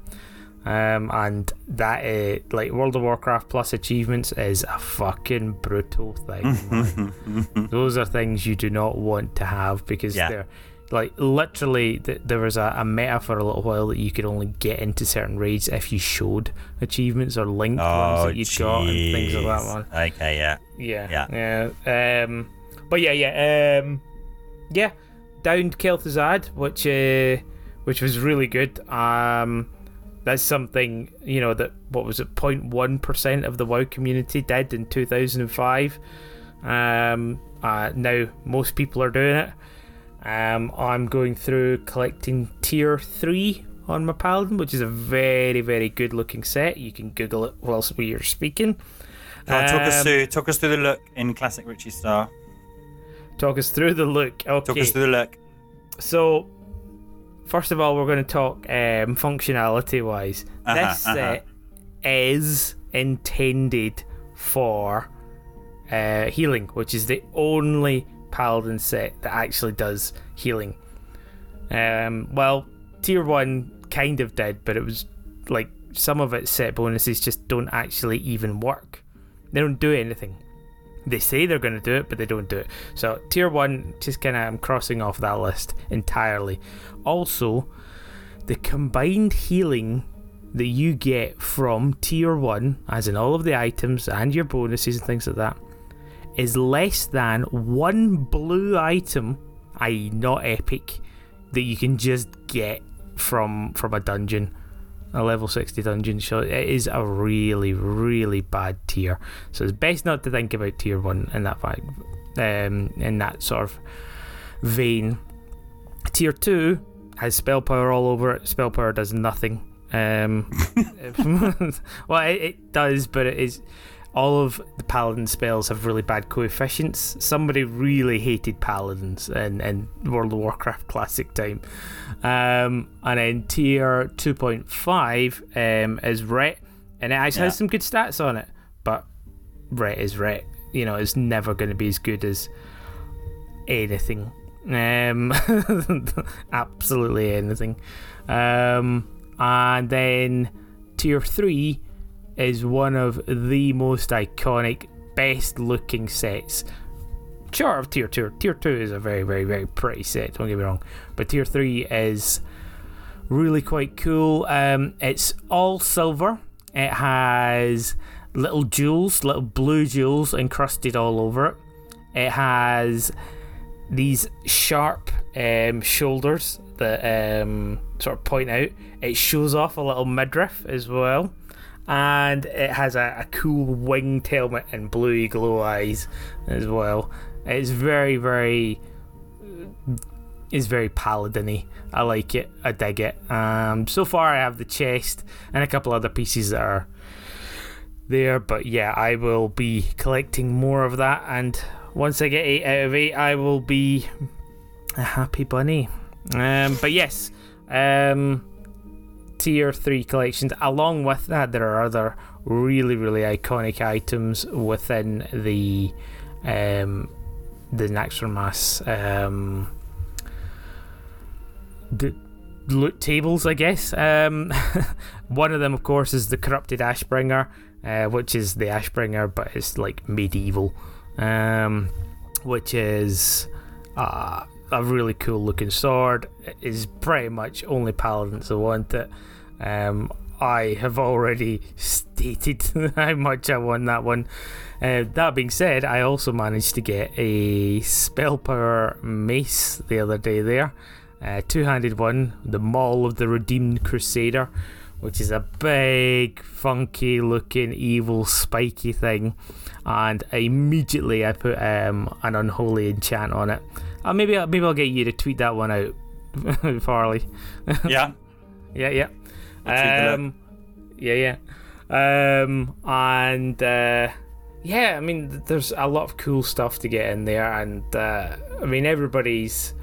um, and that uh, like World of Warcraft plus achievements is a fucking brutal thing. Those are things you do not want to have because Yeah. they're like literally. Th- there was a, a meta for a little while that you could only get into certain raids if you showed achievements or linked ones Oh, that you'd got and things like that. one. Okay, yeah. Yeah. Yeah. Um, but yeah, yeah. Um, yeah. Downed Kel'Thuzad, which uh, which was really good. Um, that's something you know that what was it, 0.1 percent of the WoW community did in 2005. Um, uh, now most people are doing it. Um, I'm going through collecting tier three on my paladin, which is a very very good looking set. You can Google it whilst we are speaking. Oh, talk us Um, through talk us through the look in classic Richie Star. Talk us through the look. Okay. Talk us through the look. So, first of all, we're going to talk um, functionality wise. Uh-huh, this uh-huh. set is intended for uh, healing, which is the only paladin set that actually does healing. Um, well, tier one kind of did, but it was like some of its set bonuses just don't actually even work. They don't do anything. They say they're going to do it, but they don't do it. So tier one, just kind of I'm crossing off that list entirely. Also, the combined healing that you get from tier one, as in all of the items and your bonuses and things like that, is less than one blue item, i.e., not epic, that you can just get from from a dungeon, a level sixty dungeon. So it is a really, really bad tier. So it's best not to think about tier one in that fact, um, in that sort of vein. Tier two has spell power all over it. Spell power does nothing Um, well, it, it does, but it is all of the paladin spells have really bad coefficients. Somebody really hated paladins in, in World of Warcraft Classic time. Um, and then tier 2.5 um, is Ret, and it actually Yeah. has some good stats on it, but Ret is Ret. You know, it's never going to be as good as anything. Um, absolutely anything. Um, and then tier 3 is one of the most iconic, best looking sets. Short of tier 2. Tier 2 is a very, very, very pretty set, don't get me wrong. But tier 3 is really quite cool. Um, it's all silver. It has little jewels, little blue jewels encrusted all over it. It has these sharp um, shoulders that um, sort of point out. It shows off a little midriff as well. And it has a, a cool winged helmet and bluey glow eyes as well. It's very, very. It's very paladin I like it. I dig it. Um, so far, I have the chest and a couple other pieces that are there. But yeah, I will be collecting more of that. And once I get 8 out of 8, I will be a happy bunny. Um, but yes, um, tier 3 collections. Along with that, there are other really, really iconic items within the um, the Naxxramas um, the loot tables, I guess. Um, one of them, of course, is the Corrupted Ashbringer, uh, which is the Ashbringer, but it's like medieval, um, which is uh, a really cool looking sword. It is pretty much only paladins that want it. Um, I have already stated how much I want that one. Uh, that being said, I also managed to get a spell power mace the other day there. Uh, two handed one, the Maul of the Redeemed Crusader, which is a big, funky looking, evil, spiky thing. And immediately I put um, an unholy enchant on it. Uh, maybe, I'll, maybe I'll get you to tweet that one out, Farley. Yeah. Yeah, yeah. I'll tweet the Um, yeah, yeah. Um, and uh, yeah, I mean, there's a lot of cool stuff to get in there, and uh, I mean, everybody's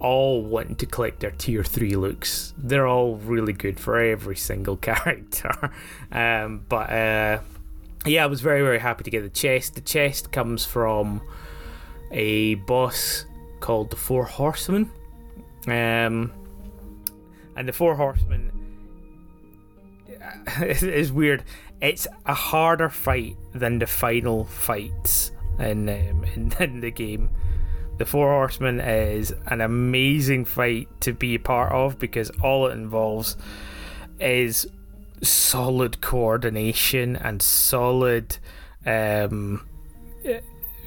all wanting to collect their tier three looks. They're all really good for every single character. um, but uh, yeah, I was very, very happy to get the chest. The chest comes from a boss called the Four Horsemen. Um, and the Four Horsemen is weird. It's a harder fight than the final fights in, um, in in the game. The Four Horsemen is an amazing fight to be a part of because all it involves is solid coordination and solid um,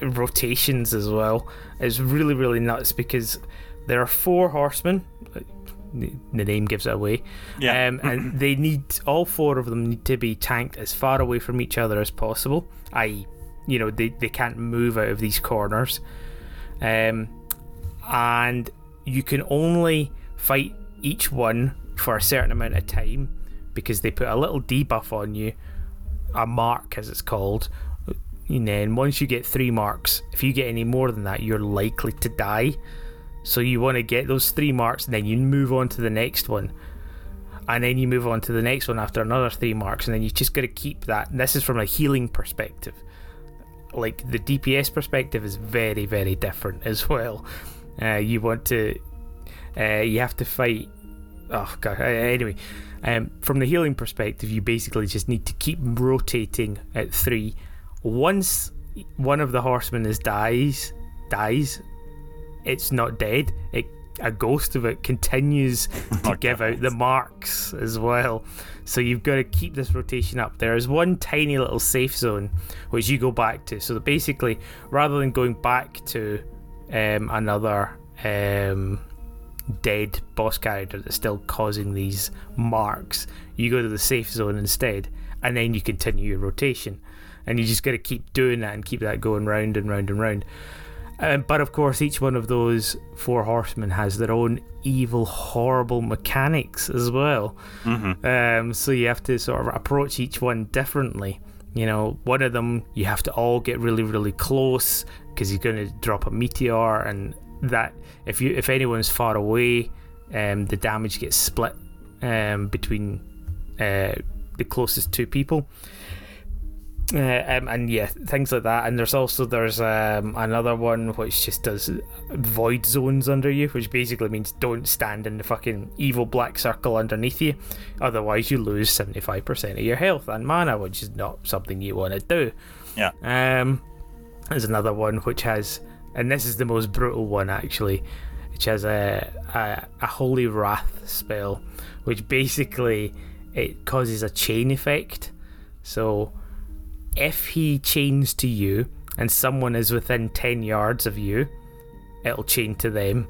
rotations as well. It's really really nuts because there are four horsemen. The name gives it away. Yeah. Um, and they need all four of them need to be tanked as far away from each other as possible. I, you know, they, they can't move out of these corners. Um, and you can only fight each one for a certain amount of time because they put a little debuff on you, a mark as it's called. And then once you get three marks, if you get any more than that, you're likely to die. So you want to get those three marks, and then you move on to the next one, and then you move on to the next one after another three marks, and then you just got to keep that. And this is from a healing perspective. Like the DPS perspective is very, very different as well. Uh, you want to, uh, you have to fight. Oh god. Anyway, um, from the healing perspective, you basically just need to keep rotating at three. Once one of the horsemen is dies, dies, it's not dead. It a ghost of it continues to Oh, give out the marks as well. So you've got to keep this rotation up. There is one tiny little safe zone which you go back to. So basically, rather than going back to um, another um, dead boss character that's still causing these marks, you go to the safe zone instead, and then you continue your rotation. And you just got to keep doing that and keep that going round and round and round Um, but of course, each one of those four horsemen has their own evil, horrible mechanics as well. Mm-hmm. Um, so you have to sort of approach each one differently. You know, one of them you have to all get really, really close because he's going to drop a meteor, and that if you if anyone's far away, um, the damage gets split um, between uh, the closest two people. Uh, um, and yeah, things like that. And there's also there's um, another one which just does void zones under you, which basically means don't stand in the fucking evil black circle underneath you, otherwise you lose seventy five percent of your health and mana, which is not something you want to do. Yeah. Um, there's another one which has, and this is the most brutal one actually, which has a a, a holy wrath spell, which basically it causes a chain effect. So if he chains to you and someone is within 10 yards of you, it'll chain to them,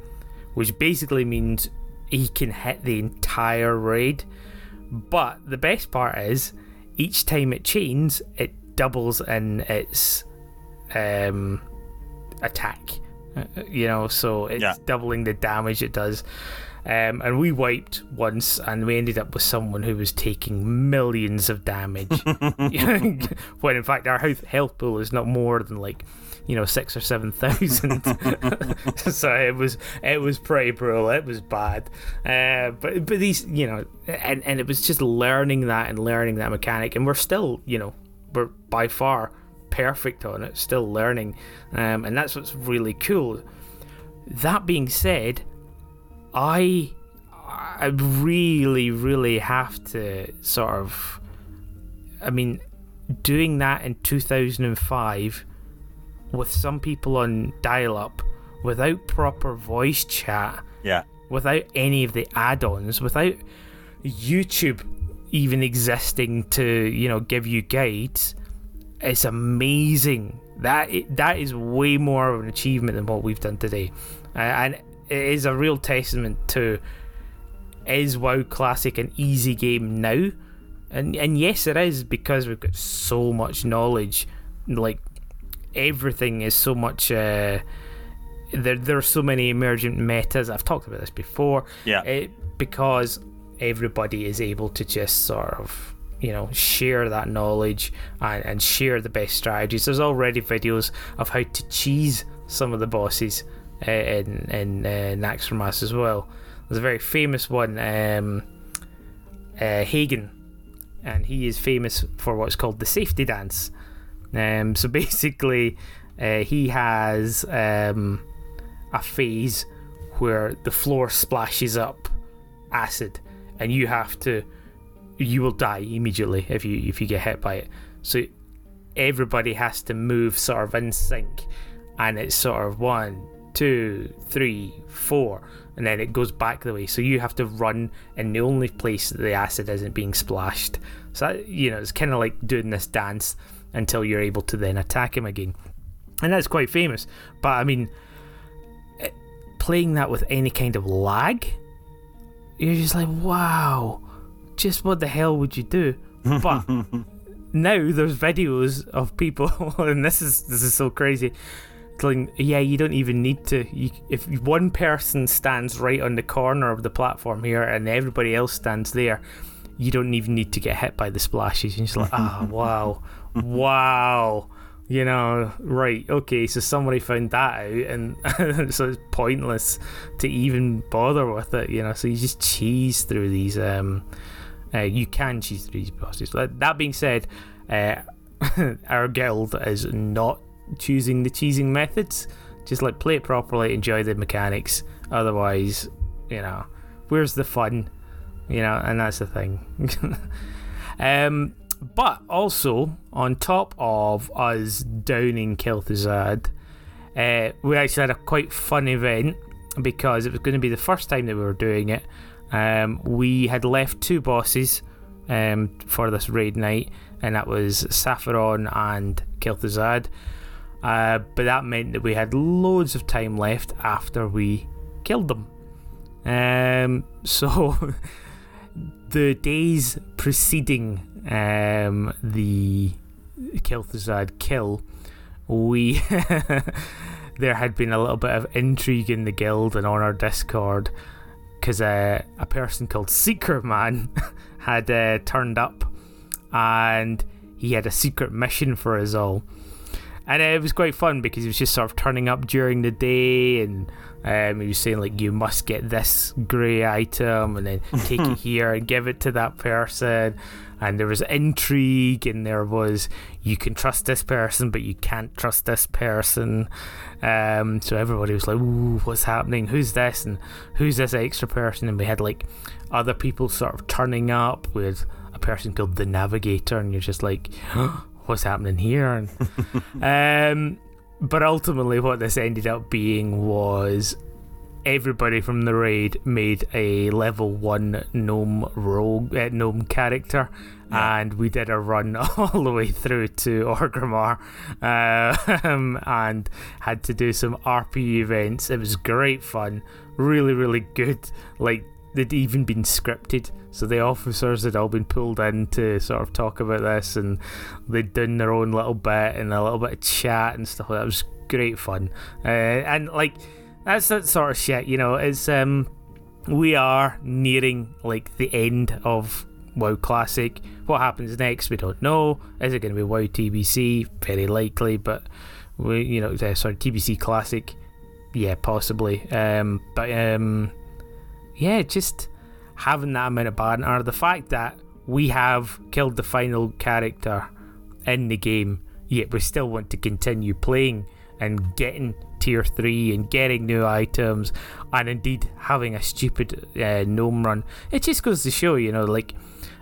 which basically means he can hit the entire raid. But the best part is, each time it chains, it doubles in its um, attack. Uh, You know, so it's Yeah. doubling the damage it does. Um, and we wiped once, and we ended up with someone who was taking millions of damage. when in fact our health, pool is not more than like, you know, six or seven thousand. so it was it was pretty brutal. It was bad. Uh, but but these, you know, and and it was just learning that and learning that mechanic, and we're still, you know, we're by far perfect on it, still learning, um, and that's what's really cool. That being said, I I really really have to sort of I mean doing that in 2005 with some people on dial up without proper voice chat Yeah. without any of the add-ons without YouTube even existing to you know give you guides it's amazing that that is way more of an achievement than what we've done today and it is a real testament to is WoW Classic an easy game now? And and yes it is because we've got so much knowledge. Like everything is so much uh, there there are so many emergent metas. I've talked about this before. Yeah. it, because everybody is able to just sort of you know share that knowledge and, and share the best strategies. There's already videos of how to cheese some of the bosses. uh, in in uh, us as well. There's a very famous one um, uh, Heigan. And he is famous for what's called the safety dance. Um, so basically uh, he has um, a phase where the floor splashes up acid and you have to you will die immediately if you if you get hit by it. So everybody has to move sort of in sync and it's sort of one two three four and then it goes back the way so you have to run in the only place that the acid isn't being splashed so that, you know it's kind of like doing this dance until you're able to then attack him again and that's quite famous but i mean it- playing that with any kind of lag you're just like, wow, just what the hell would you do? But now there's videos of people, and this is this is so crazy. Yeah, you don't even need to. You, if one person stands right on the corner of the platform here, and everybody else stands there, you don't even need to get hit by the splashes. You're just like, ah, wow, wow. You know, right? Okay, so somebody found that out, and so it's pointless to even bother with it. You know, so you just cheese through these. Um, uh, you can cheese through these bosses. That being said, uh, our guild is not choosing the cheesing methods. Just like play it properly, enjoy the mechanics. Otherwise, you know, where's the fun? You know, and that's the thing. um, but also, on top of us downing Kel'Thuzad, uh, we actually had a quite fun event because it was going to be the first time that we were doing it. Um, we had left two bosses um, for this raid night, and that was Sapphiron and Kel'Thuzad. Uh, but that meant that we had loads of time left after we killed them. Um, so the days preceding um, the Kel'Thuzad kill, we there had been a little bit of intrigue in the guild and on our Discord because uh, a person called Secret Man had uh, turned up and he had a secret mission for us all. And it was quite fun because he was just sort of turning up during the day and um, he was saying, like, you must get this grey item and then take it here and give it to that person. And there was intrigue and there was, you can trust this person, but you can't trust this person. Um, so everybody was like, ooh, what's happening? Who's this? And who's this extra person? And we had like other people sort of turning up with a person called the Navigator, and you're just like, what's happening here? And, um, but ultimately, what this ended up being was everybody from the raid made a level one gnome rogue uh, gnome character Yeah. and we did a run all the way through to Orgrimmar uh, and had to do some RP events. It was great fun, really, really good. Like they'd even been scripted, so the officers had all been pulled in to sort of talk about this, and they'd done their own little bit and a little bit of chat and stuff that. Was great fun, uh, and like that's that sort of shit. You know, it's um, we are nearing like the end of WoW Classic. What happens next, we don't know. Is it going to be WoW TBC? Very likely, but we, you know, uh, sorry, TBC Classic. Yeah, possibly. Um, but um, yeah, just having that amount of banter, the fact that we have killed the final character in the game, yet we still want to continue playing and getting tier 3 and getting new items and indeed having a stupid uh, gnome run. It just goes to show, you know, like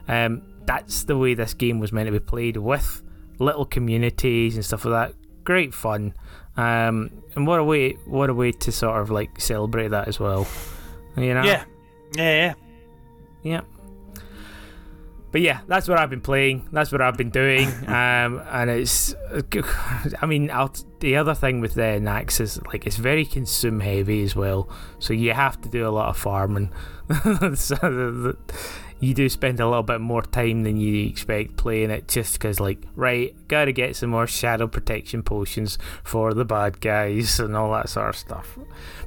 um, that's the way this game was meant to be played with little communities and stuff like that. Great fun. Um, and what a way what a way to sort of like celebrate that as well. You know? Yeah, yeah, yeah. Yeah. But yeah, that's what I've been playing. That's what I've been doing. um, and it's, I mean, I'll, the other thing with the Nax is like it's very consume heavy as well. So you have to do a lot of farming. so you do spend a little bit more time than you expect playing it just because, like, right, gotta get some more shadow protection potions for the bad guys and all that sort of stuff.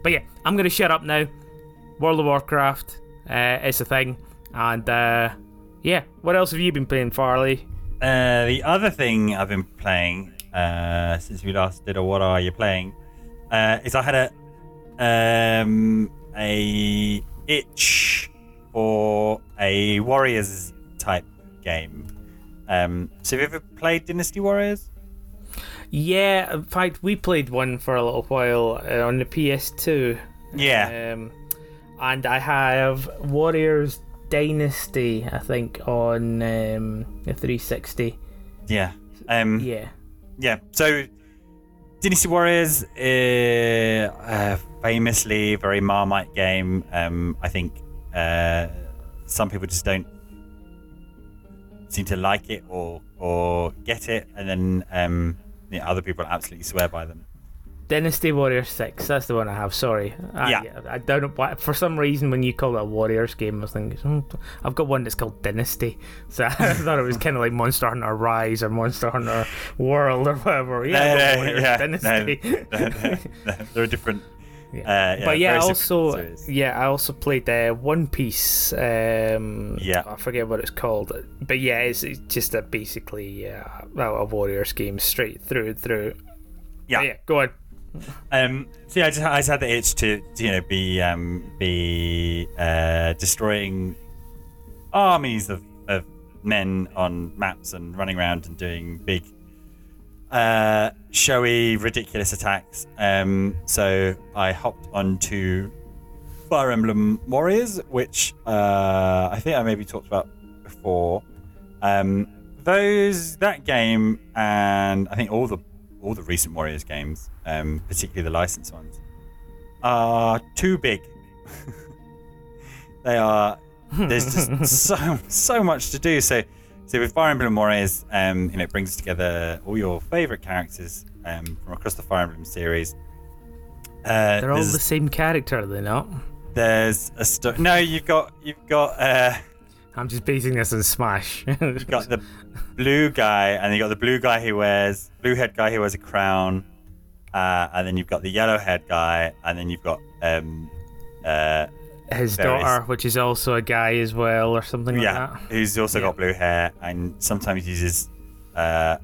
But yeah, I'm gonna shut up now. World of Warcraft, uh, it's a thing. And uh, yeah, what else have you been playing, Farley? Uh, the other thing I've been playing uh, since we last did a what are you playing uh, is I had a um, a itch for a Warriors type game. Um, so have you ever played Dynasty Warriors? Yeah, in fact, we played one for a little while uh, on the PS2. Yeah. Um, and I have Warriors Dynasty, I think, on um, the 360. Yeah. Um, Yeah. Yeah. So, Dynasty Warriors, uh, famously very Marmite game. Um, I think uh, some people just don't seem to like it or or get it, and then um, yeah, other people absolutely swear by them. Dynasty Warriors 6, that's the one I have, sorry. I, Yeah. I don't know why, for some reason, when you call it a Warriors game, I was thinking, hmm, I've got one that's called Dynasty. So I thought it was kind of like Monster Hunter Rise or Monster Hunter World or whatever. Yeah, No, no, yeah, Dynasty. no, they're different. Yeah. Uh, yeah, but yeah, very also yeah, I also played uh, One Piece. Um, Yeah. I forget what it's called, but yeah, it's, it's just a basically uh, well, a Warriors game straight through and through. Yeah. But yeah, go on. Um, yeah, I just, I just had the itch to, to, you know, be um, be uh, destroying armies of, of men on maps and running around and doing big, uh, showy, ridiculous attacks. Um, so I hopped onto Fire Emblem Warriors, which uh, I think I maybe talked about before. Um, those that game and I think all the all the recent Warriors games, um, particularly the licensed ones, are too big. they are. There's just so so much to do. So, so with Fire Emblem Warriors, um, you know, it brings together all your favorite characters um, from across the Fire Emblem series. Uh, They're all the same character, are they not? there's a sto- no. You've got you've got uh, I'm just basing this on Smash. you've got the blue guy, and you got the blue guy who wears blue head guy who wears a crown. uh, and then you've got the yellow head guy, and then you've got um, uh, His Various- daughter, which is also a guy as well, or something like yeah, that. who's also Yeah. got blue hair, and sometimes uses uh,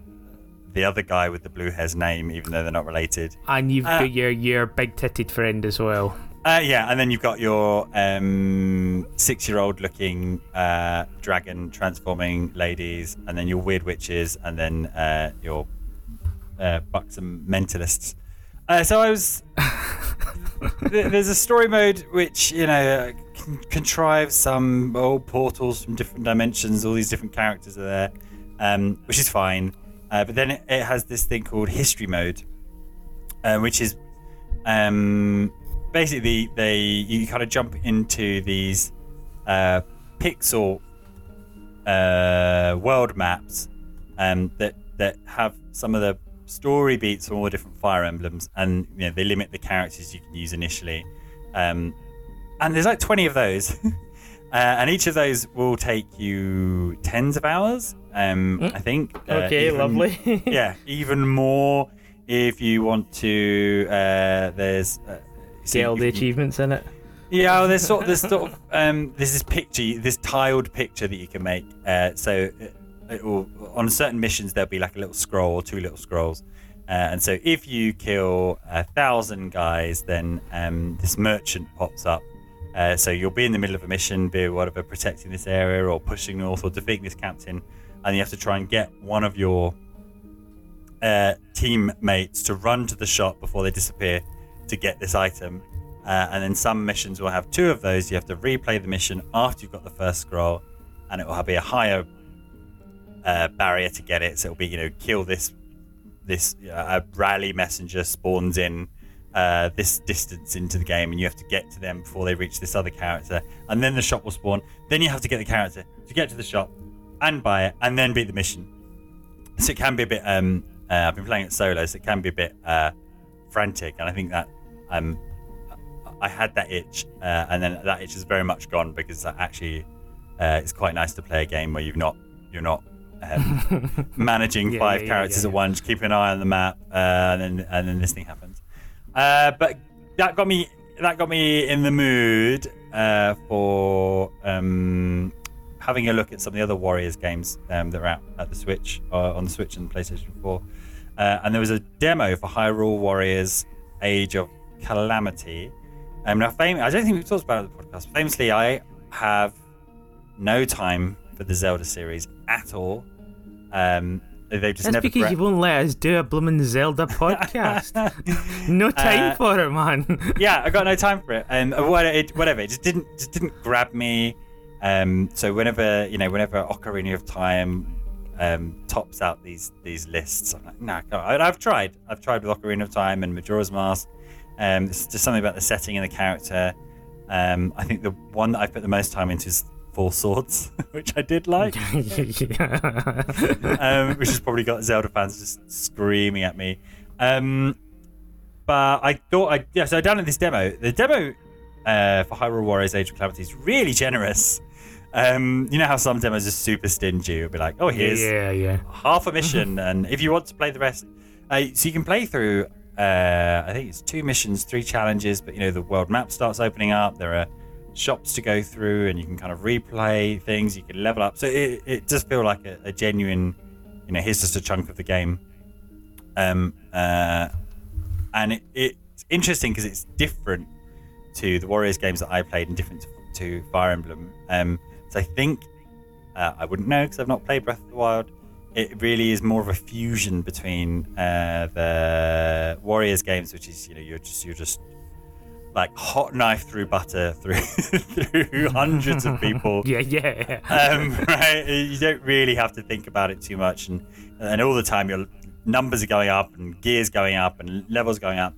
the other guy with the blue hair's name, even though they're not related. And you've Uh, got your your big titted friend as well. Uh, yeah, and then you've got your um, six-year-old looking uh, dragon transforming ladies, and then your weird witches, and then uh, your uh, buxom mentalists. Uh, so I was. th- There's a story mode which you know con- contrives some old portals from different dimensions. All these different characters are there, um, which is fine. Uh, but then it, it has this thing called history mode, which is um, basically they you kind of jump into these uh, pixel uh, world maps um, that that have some of the story beats from all the different fire emblems, and you know they limit the characters you can use initially. Um, and there's like 20 of those, uh, and each of those will take you tens of hours. Um, I think. Uh, Okay, even- lovely. yeah, even more if you want to. Uh, there's uh, Get all the achievements in it. yeah, well, there's sort, there's sort of um, there's this picture, this tiled picture that you can make. Uh, so, it, it will, on certain missions, there'll be like a little scroll or two little scrolls. Uh, and so, if you kill a thousand guys, then um, this merchant pops up. Uh, so you'll be in the middle of a mission, be whatever, protecting this area or pushing north or defeating this captain, and you have to try and get one of your uh, teammates to run to the shop before they disappear to get this item. Uh, and then some missions will have two of those. You have to replay the mission after you've got the first scroll, and it will be a higher uh, barrier to get it. So it'll be you know kill this this uh, a rally messenger spawns in uh, this distance into the game, and you have to get to them before they reach this other character, and then the shop will spawn. Then you have to get the character to get to the shop and buy it, and then beat the mission. So it can be a bit. Um, uh, I've been playing it solo, so it can be a bit uh, frantic, and I think that um, I had that itch, uh, and then that itch is very much gone because actually, uh, it's quite nice to play a game where you've not you're not um, managing Yeah, five yeah, characters yeah, at once, keeping an eye on the map, uh, and then and then this thing happens. Uh, but that got me that got me in the mood uh, for um, having a look at some of the other Warriors games um, that are out at the Switch uh, on the Switch and PlayStation 4. Uh, and there was a demo for Hyrule Warriors Age of Calamity. Um, now, fam- I don't think we've talked about it on the podcast. Famously, I have no time for the Zelda series at all. Um, they've just That's never. because gra- you won't let us do a blooming Zelda podcast. no time Uh, for it, man. yeah, I got no time for it. Um, whatever, it just didn't just didn't grab me. Um, so whenever you know, whenever Ocarina of Time um, tops out these these lists, I'm like, nah, I've tried. I've tried with Ocarina of Time and Majora's Mask. Um, it's just something about the setting and the character. Um, I think the one that I've put the most time into is Four Swords, which I did like. um, which has probably got Zelda fans just screaming at me. Um, but I thought I yeah, so I downloaded this demo. The demo uh, for Hyrule Warriors Age of Calamity is really generous. Um, you know how some demos are super stingy. It'll be like, oh, here's yeah, yeah. half a mission, and if you want to play the rest, uh, so you can play through. Uh, I think it's two missions, three challenges, but you know the world map starts opening up. There are shops to go through, and you can kind of replay things. You can level up, so it, it does feel like a, a genuine, you know, here's just a chunk of the game. Um, uh, and it, it's interesting because it's different to the Warriors games that I played, and different to, Fire Emblem. Um, so I think uh, I wouldn't know because I've not played Breath of the Wild. It really is more of a fusion between uh, the Warriors games, which is you know you're just you're just like hot knife through butter through through hundreds of people. Yeah, yeah. Um, right, you don't really have to think about it too much, and and all the time your numbers are going up and gears going up and levels going up.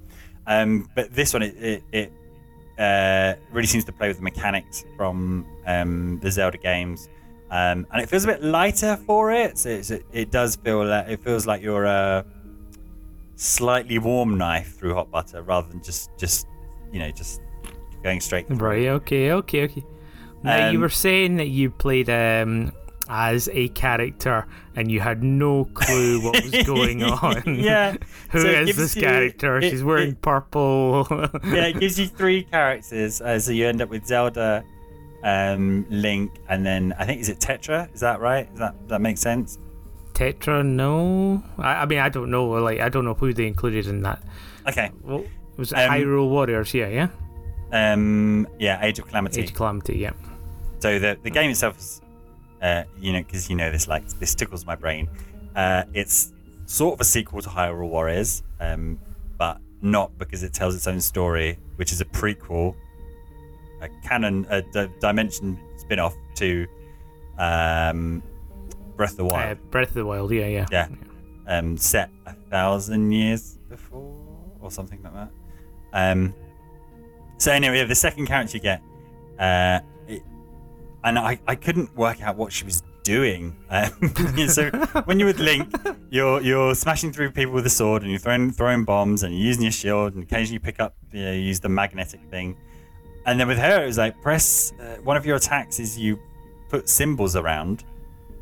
Um, but this one, it it, it uh, really seems to play with the mechanics from um, the Zelda games, um, and it feels a bit lighter for it. So it's, it, it does feel like, it feels like you're a slightly warm knife through hot butter rather than just just you know just going straight. through. Right, okay, okay, okay. Now, you Um, were saying that you played um, as a character and you had no clue what was going on. yeah. Who So is this you- character? it- She's wearing it- purple. yeah, it gives you three characters, uh, so you end up with Zelda, um, Link, and then I think is it Tetra? Is that right? Does that that make sense? Tetra, no. I, I mean, I don't know. Like, I don't know who they included in that. Okay. Well, was it Um, Hyrule Warriors? Yeah, yeah. Um, yeah, Age of Calamity. Age of Calamity. Yeah. So the the game itself is, uh, you know, because you know this like this tickles my brain. Uh, it's sort of a sequel to Hyrule Warriors, um, but not because it tells its own story, which is a prequel, a canon, a d- dimension spin-off to um, Breath of the Uh, Wild. Breath of the Wild. Yeah, yeah. Yeah. um, set a thousand years before or something like that. Um, so anyway, the second character you get, uh, it, and I, I couldn't work out what she was doing. Um, so when you're with Link, you're you're smashing through people with a sword and you're throwing throwing bombs and you're using your shield and occasionally you pick up you know, use the magnetic thing. And then with her, it was like press uh, one of your attacks is you put symbols around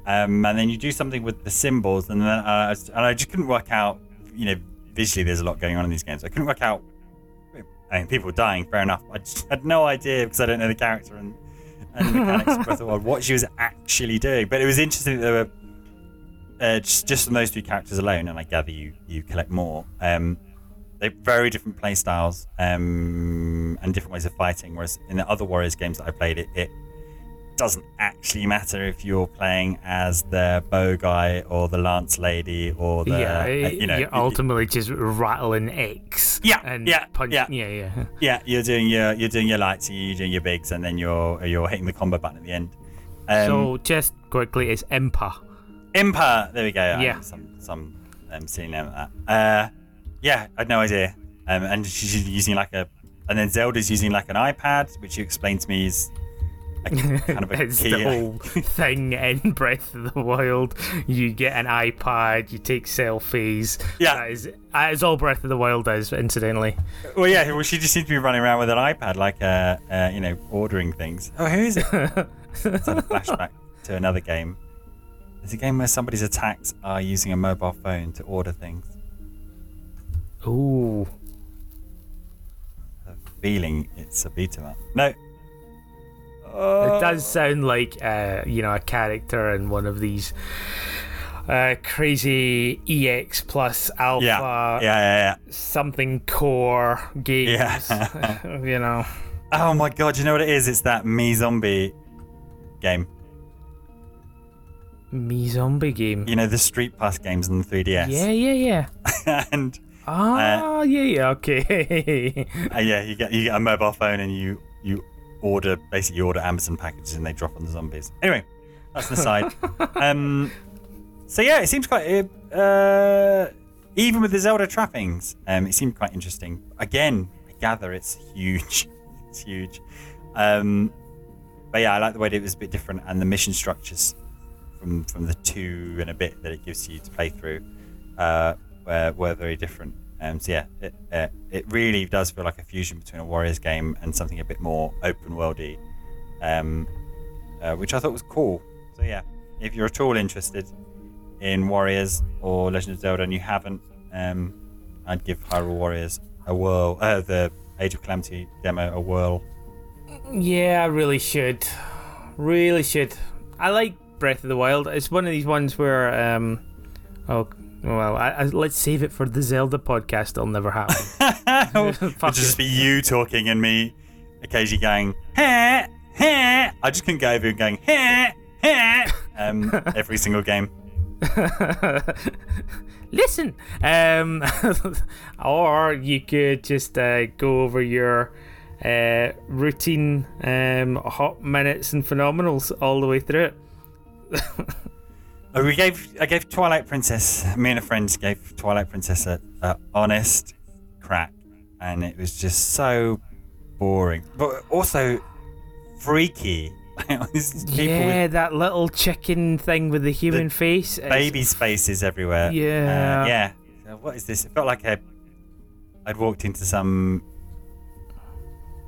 um, and then you do something with the symbols, and then uh, and I just couldn't work out. You know, visually, there's a lot going on in these games. I couldn't work out. I mean, people dying, fair enough. I had no idea because I don't know the character and and the mechanics of the Wild what she was actually doing. But it was interesting that there were uh, just just from those two characters alone, and I gather you you collect more. Um, they're very different play styles um, and different ways of fighting. Whereas in the other Warriors games that I played, it, it doesn't actually matter if you're playing as the bow guy or the lance lady or the yeah, uh, you know you're ultimately just rattling X. Yeah, and yeah, punch, yeah. yeah, yeah. yeah you're doing your you're doing your lights you're doing your bigs and then you're you're hitting the combo button at the end um, so just quickly, it's Impa. Impa there we go I- Yeah. some some um, silly name of that uh yeah I had no idea um, and she's using like a and then Zelda's using like an iPad which you explained to me is a, kind of a it's key the whole thing in Breath of the Wild. You get an iPad, you take selfies. Yeah. that is, that is all Breath of the Wild is, incidentally. Well, yeah. Well, she just seems to be running around with an iPad, like, uh, uh, you know, ordering things. Oh, who is it? it's a flashback to another game. It's a game where somebody's attacks are using a mobile phone to order things. Ooh, a feeling it's a beat 'em up. No. it does sound like uh, you know a character in one of these uh, crazy EX plus alpha Yeah. Yeah. Yeah. something core games. Yeah. you know. Oh my god! You know what it is? It's that Me Zombie game. Me zombie game. You know the Street Pass games on the 3DS. Yeah, yeah, yeah. and Ah, yeah, yeah. Okay. uh, yeah, you get you get a mobile phone and you you order basically you order Amazon packages and they drop on the zombies. Anyway, that's an aside. um, so yeah, it seems quite uh, even with the Zelda trappings, um, it seemed quite interesting. Again, I gather it's huge. it's huge. Um, but yeah, I like the way that it was a bit different and the mission structures from from the two and a bit that it gives you to play through uh, were, were very different. Um, so yeah, it, uh, it really does feel like a fusion between a Warriors game and something a bit more open worldy, um, uh, which I thought was cool. So yeah, if you're at all interested in Warriors or Legend of Zelda and you haven't, um, I'd give Hyrule Warriors a whirl. Uh, the Age of Calamity demo a whirl. Yeah, I really should. Really should. I like Breath of the Wild. It's one of these ones where, um, oh, well, I, I, let's save it for the Zelda podcast. It'll never happen. It'll just it. be you talking and me occasionally going, heh, heh. I just couldn't get over going, heh, heh, um, every single game. Listen, um, or you could just uh, go over your uh, routine um, hot minutes and phenomenals all the way through it. Oh, we gave I gave Twilight Princess. Me and a friend gave Twilight Princess a, a honest crack, and it was just so boring, but also freaky. This is people yeah, with that little chicken thing with the human face. is- baby spaces everywhere. Yeah. Uh, yeah. So what is this? It felt like a, I'd walked into some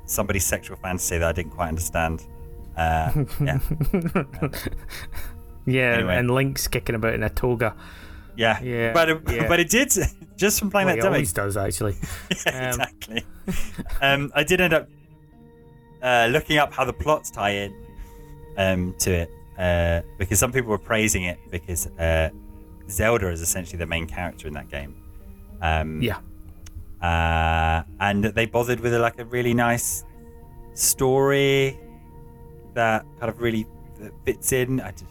somebody's sexual fantasy that I didn't quite understand. Uh, yeah. Yeah, Anyway. and Link's kicking about in a toga. Yeah, Yeah, But it, yeah. but it did just from playing Well, that he demo. always does actually. Yeah, Um, exactly. um, I did end up uh, looking up how the plots tie in um, to it uh, because some people were praising it because uh, Zelda is essentially the main character in that game. Um, Yeah. uh, and they bothered with like a really nice story that kind of really fits in. I did,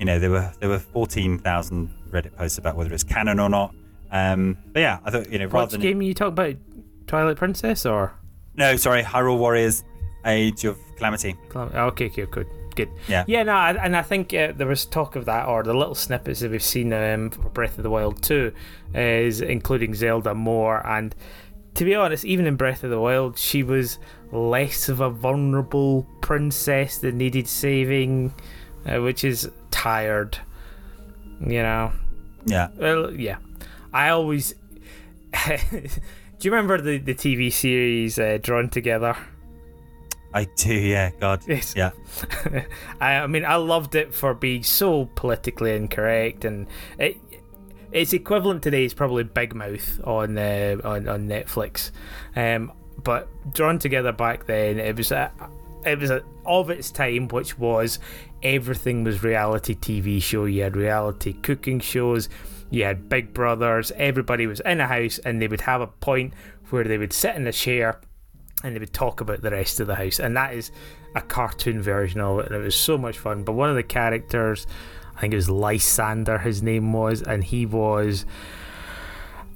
you know, there were there were fourteen thousand Reddit posts about whether it's canon or not. Um, but yeah, I thought you know rather What than game you talking about? Twilight Princess or? no, sorry, Hyrule Warriors: Age of Calamity. Clam- oh, Okay, okay, good, good. Yeah. yeah. No, I- and I think uh, there was talk of that, or the little snippets that we've seen um, for Breath of the Wild 2 is including Zelda more. And to be honest, even in Breath of the Wild, she was less of a vulnerable princess that needed saving, uh, which is tired. You know. Yeah, Well, yeah. I always. Do you remember the, the TV series uh, Drawn Together? I do. Yeah, God. Yes. Yeah, I, I mean, I loved it for being so politically incorrect, and it, its equivalent today is probably Big Mouth on uh, on on Netflix. Um, but drawn together back then, it was a, it was a, of its time, which was everything was reality TV show. You had reality cooking shows. You had Big Brothers. Everybody was in a house, and they would have a point where they would sit in a chair and they would talk about the rest of the house. And that is a cartoon version of it, and it was so much fun. But one of the characters, I think it was Lysander, his name was, and he was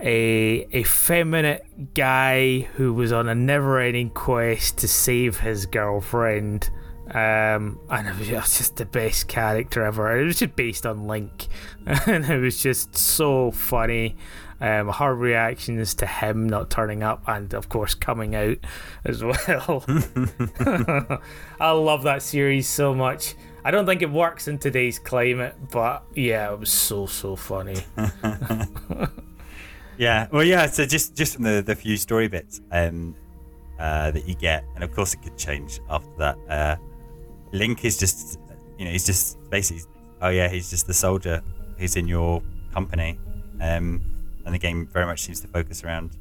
a effeminate guy who was on a never-ending quest to save his girlfriend. Um, and it was just the best character ever. It was just based on Link, and it was just so funny. Um, her reactions to him not turning up, and of course coming out as well. I love that series so much. I don't think it works in today's climate, but yeah, it was so so funny. yeah. Well, yeah. So just just from the the few story bits um, uh, that you get, and of course it could change after that. Uh, Link is just, you know, he's just basically, oh yeah, he's just the soldier who's in your company. Um, and the game very much seems to focus around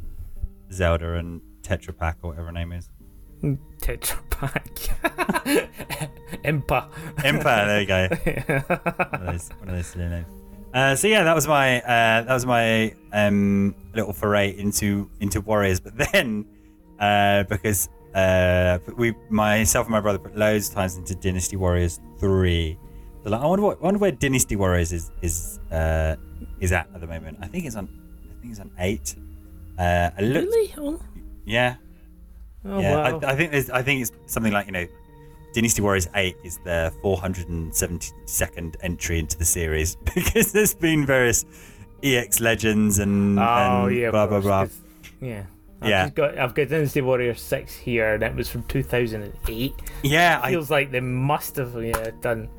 Zelda and Tetra Pak or whatever her name is. Tetra Pak, Impa. Empire. There you go. one of those, one of those silly names. Uh, so yeah, that was my uh, that was my um, little foray into into Warriors. But then, uh, because uh, we myself and my brother put loads of times into Dynasty Warriors three. So like, I wonder what I wonder where Dynasty Warriors is is uh, is at at the moment. I think it's on I think it's on eight. Uh, I looked, Really? Oh, yeah, oh yeah. wow. I, I think there's, I think it's something like you know, Dynasty Warriors Eight is the 472nd entry into the series because there's been various EX legends and, oh and yeah. blah blah blah. Yeah. I've Yeah. just got I've got Dynasty Warrior six here, and it was from 2008. Yeah, I, Feels like they must have yeah done.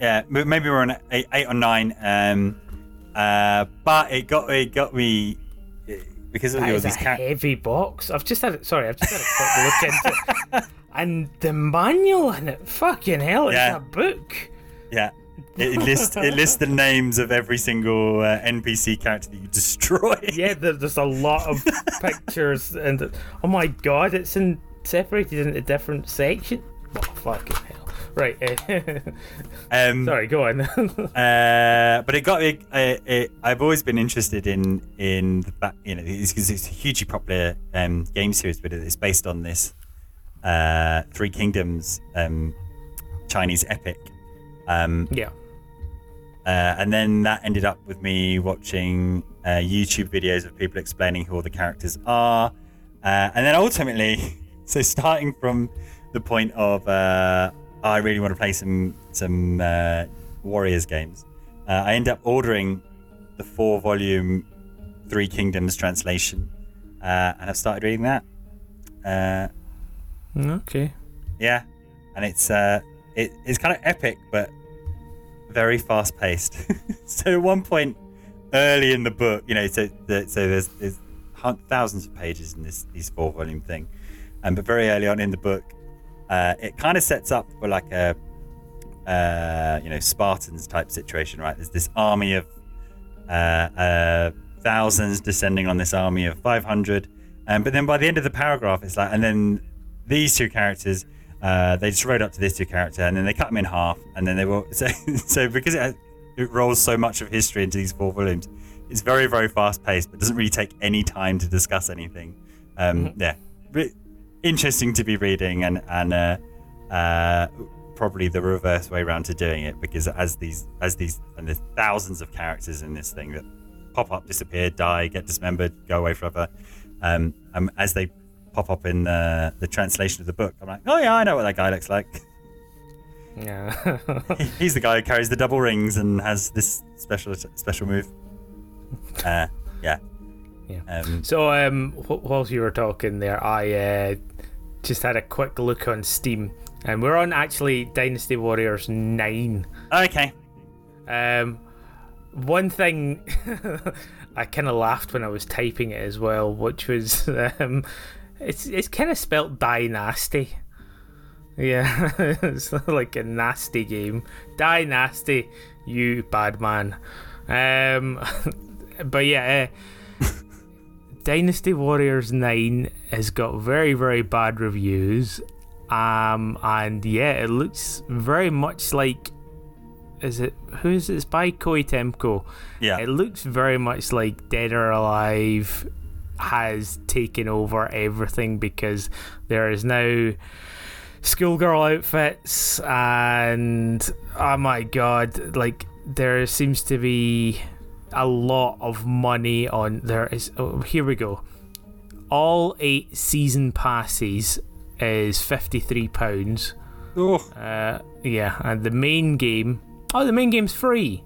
yeah. Maybe we're on eight, eight or nine. Um, uh, but it got it got me eh, because all is a characters. heavy box. I've just had it. Sorry, I've just had a quick look into it. And the manual in it, fucking hell, it's Yeah. a book. Yeah. It lists it lists the names of every single uh, NPC character that you destroy. Yeah, there, there's a lot of pictures, and oh my god, it's in separated into different sections. Oh, fucking hell! Right, uh, Um, sorry, go on. Uh, but it got it, it, it. I've always been interested in in the back. You know, it's, 'cause it's a hugely popular um, game series, but it's based on this uh, Three Kingdoms um, Chinese epic. Um, yeah, uh, and then that ended up with me watching uh, YouTube videos of people explaining who all the characters are. Uh, and then ultimately, so starting from the point of uh, I really want to play some some uh, Warriors games, uh, I end up ordering the four volume Three Kingdoms translation, uh, and I've started reading that. Uh, okay. yeah, and it's uh, it, it's kind of epic, but very fast paced. so at one point early in the book, you know, so so there's, there's thousands of pages in this these four volume thing, um, but very early on in the book, uh, it kind of sets up for like a uh, you know Spartans type situation, right? There's this army of uh, uh, thousands descending on this army of 500, um, but then by the end of the paragraph, it's like, and then these two characters. Uh, they just rode up to this two character and then they cut them in half and then they will so so because it, it rolls so much of history into these four volumes it's very very fast paced but doesn't really take any time to discuss anything um, Mhm. yeah re- interesting to be reading and and uh, uh, probably the reverse way around to doing it because as these as these and there's thousands of characters in this thing that pop up disappear die get dismembered go away forever um, um as they pop up in uh, the translation of the book i'm like oh yeah i know what that guy looks like Yeah. he's the guy who carries the double rings and has this special special move uh, yeah Yeah. um, so, um, whilst you were talking there, I uh, just had a quick look on Steam, and we're on actually Dynasty Warriors 9. okay Um, one thing I kind of laughed when I was typing it as well, which was um, it's it's kind of spelt dynasty. Yeah, it's like a nasty game. Dynasty, you bad man. Um, but yeah, uh, Dynasty Warriors Nine has got very very bad reviews. Um, and yeah, it looks very much like is it who is it? It's by Koei Tecmo. yeah It looks very much like Dead or Alive has taken over everything because there is now schoolgirl outfits and oh my god, like there seems to be a lot of money on there is oh, here we go. All eight season passes is fifty three pounds. oh, Uh, yeah, and the main game. Oh, the main game's free.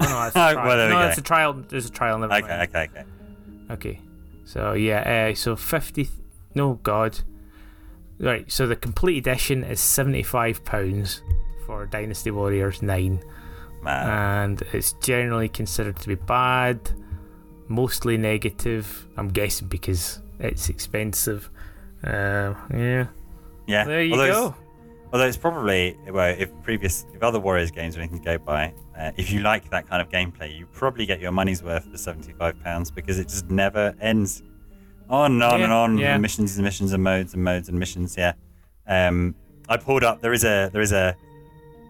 Oh, no, that's a trial. well, no, it's a trial. There's a trial. Never okay mind. okay okay Okay. So yeah, uh, so fifty. No God. Right. So the complete edition is seventy-five pounds for Dynasty Warriors Nine, man and it's generally considered to be bad, mostly negative. I'm guessing because it's expensive. Uh, yeah. yeah There you although go. Although it's probably well, if previous, if other Warriors games or anything go by, uh, if you like that kind of gameplay, you probably get your money's worth for seventy-five pounds because it just never ends. On and on Yeah, and on, yeah. missions and missions and modes and modes and missions. Yeah, um, I pulled up. There is a there is a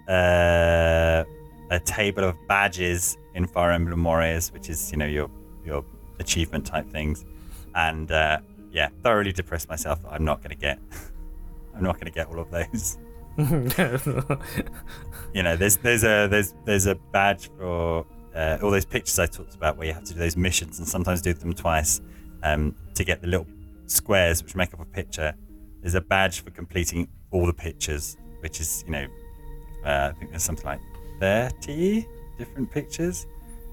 uh, a table of badges in Fire Emblem Warriors, which is you know your your achievement type things, and uh, yeah, thoroughly depressed myself. I'm not going to get. I'm not going to get all of those you know, there's there's a there's there's a badge for uh, all those pictures I talked about where you have to do those missions and sometimes do them twice um, to get the little squares which make up a picture. There's a badge for completing all the pictures, which is you know, uh, I think there's something like thirty different pictures,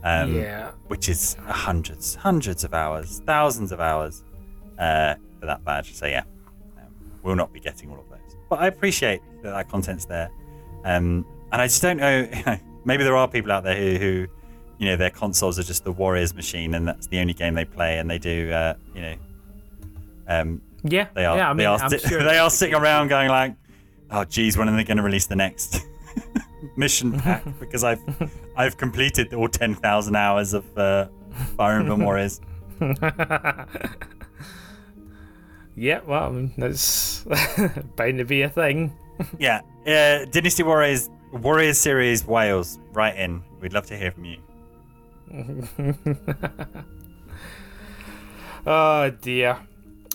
um, yeah. which is hundreds, hundreds of hours, thousands of hours uh, for that badge. So yeah, um, we'll not be getting all of. But I appreciate that that content's there, um, and I just don't know. maybe there are people out there who, who, you know, their consoles are just the Warriors machine, and that's the only game they play, and they do, uh, you know, um, Yeah. they are Yeah. I mean, they are, I'm sure they are sitting around going like, oh geez, when are they going to release the next mission pack? because I've I've completed all ten thousand hours of uh, Fire Emblem Warriors. Yeah, well, I mean, that's bound to be a thing. Yeah, uh, Dynasty Warriors Warriors series Wales. Right in. We'd love to hear from you. Oh dear.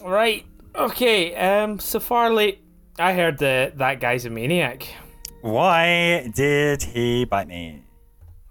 Right. Okay. Um. So Farley, I heard that that guy's a maniac. Why did he bite me?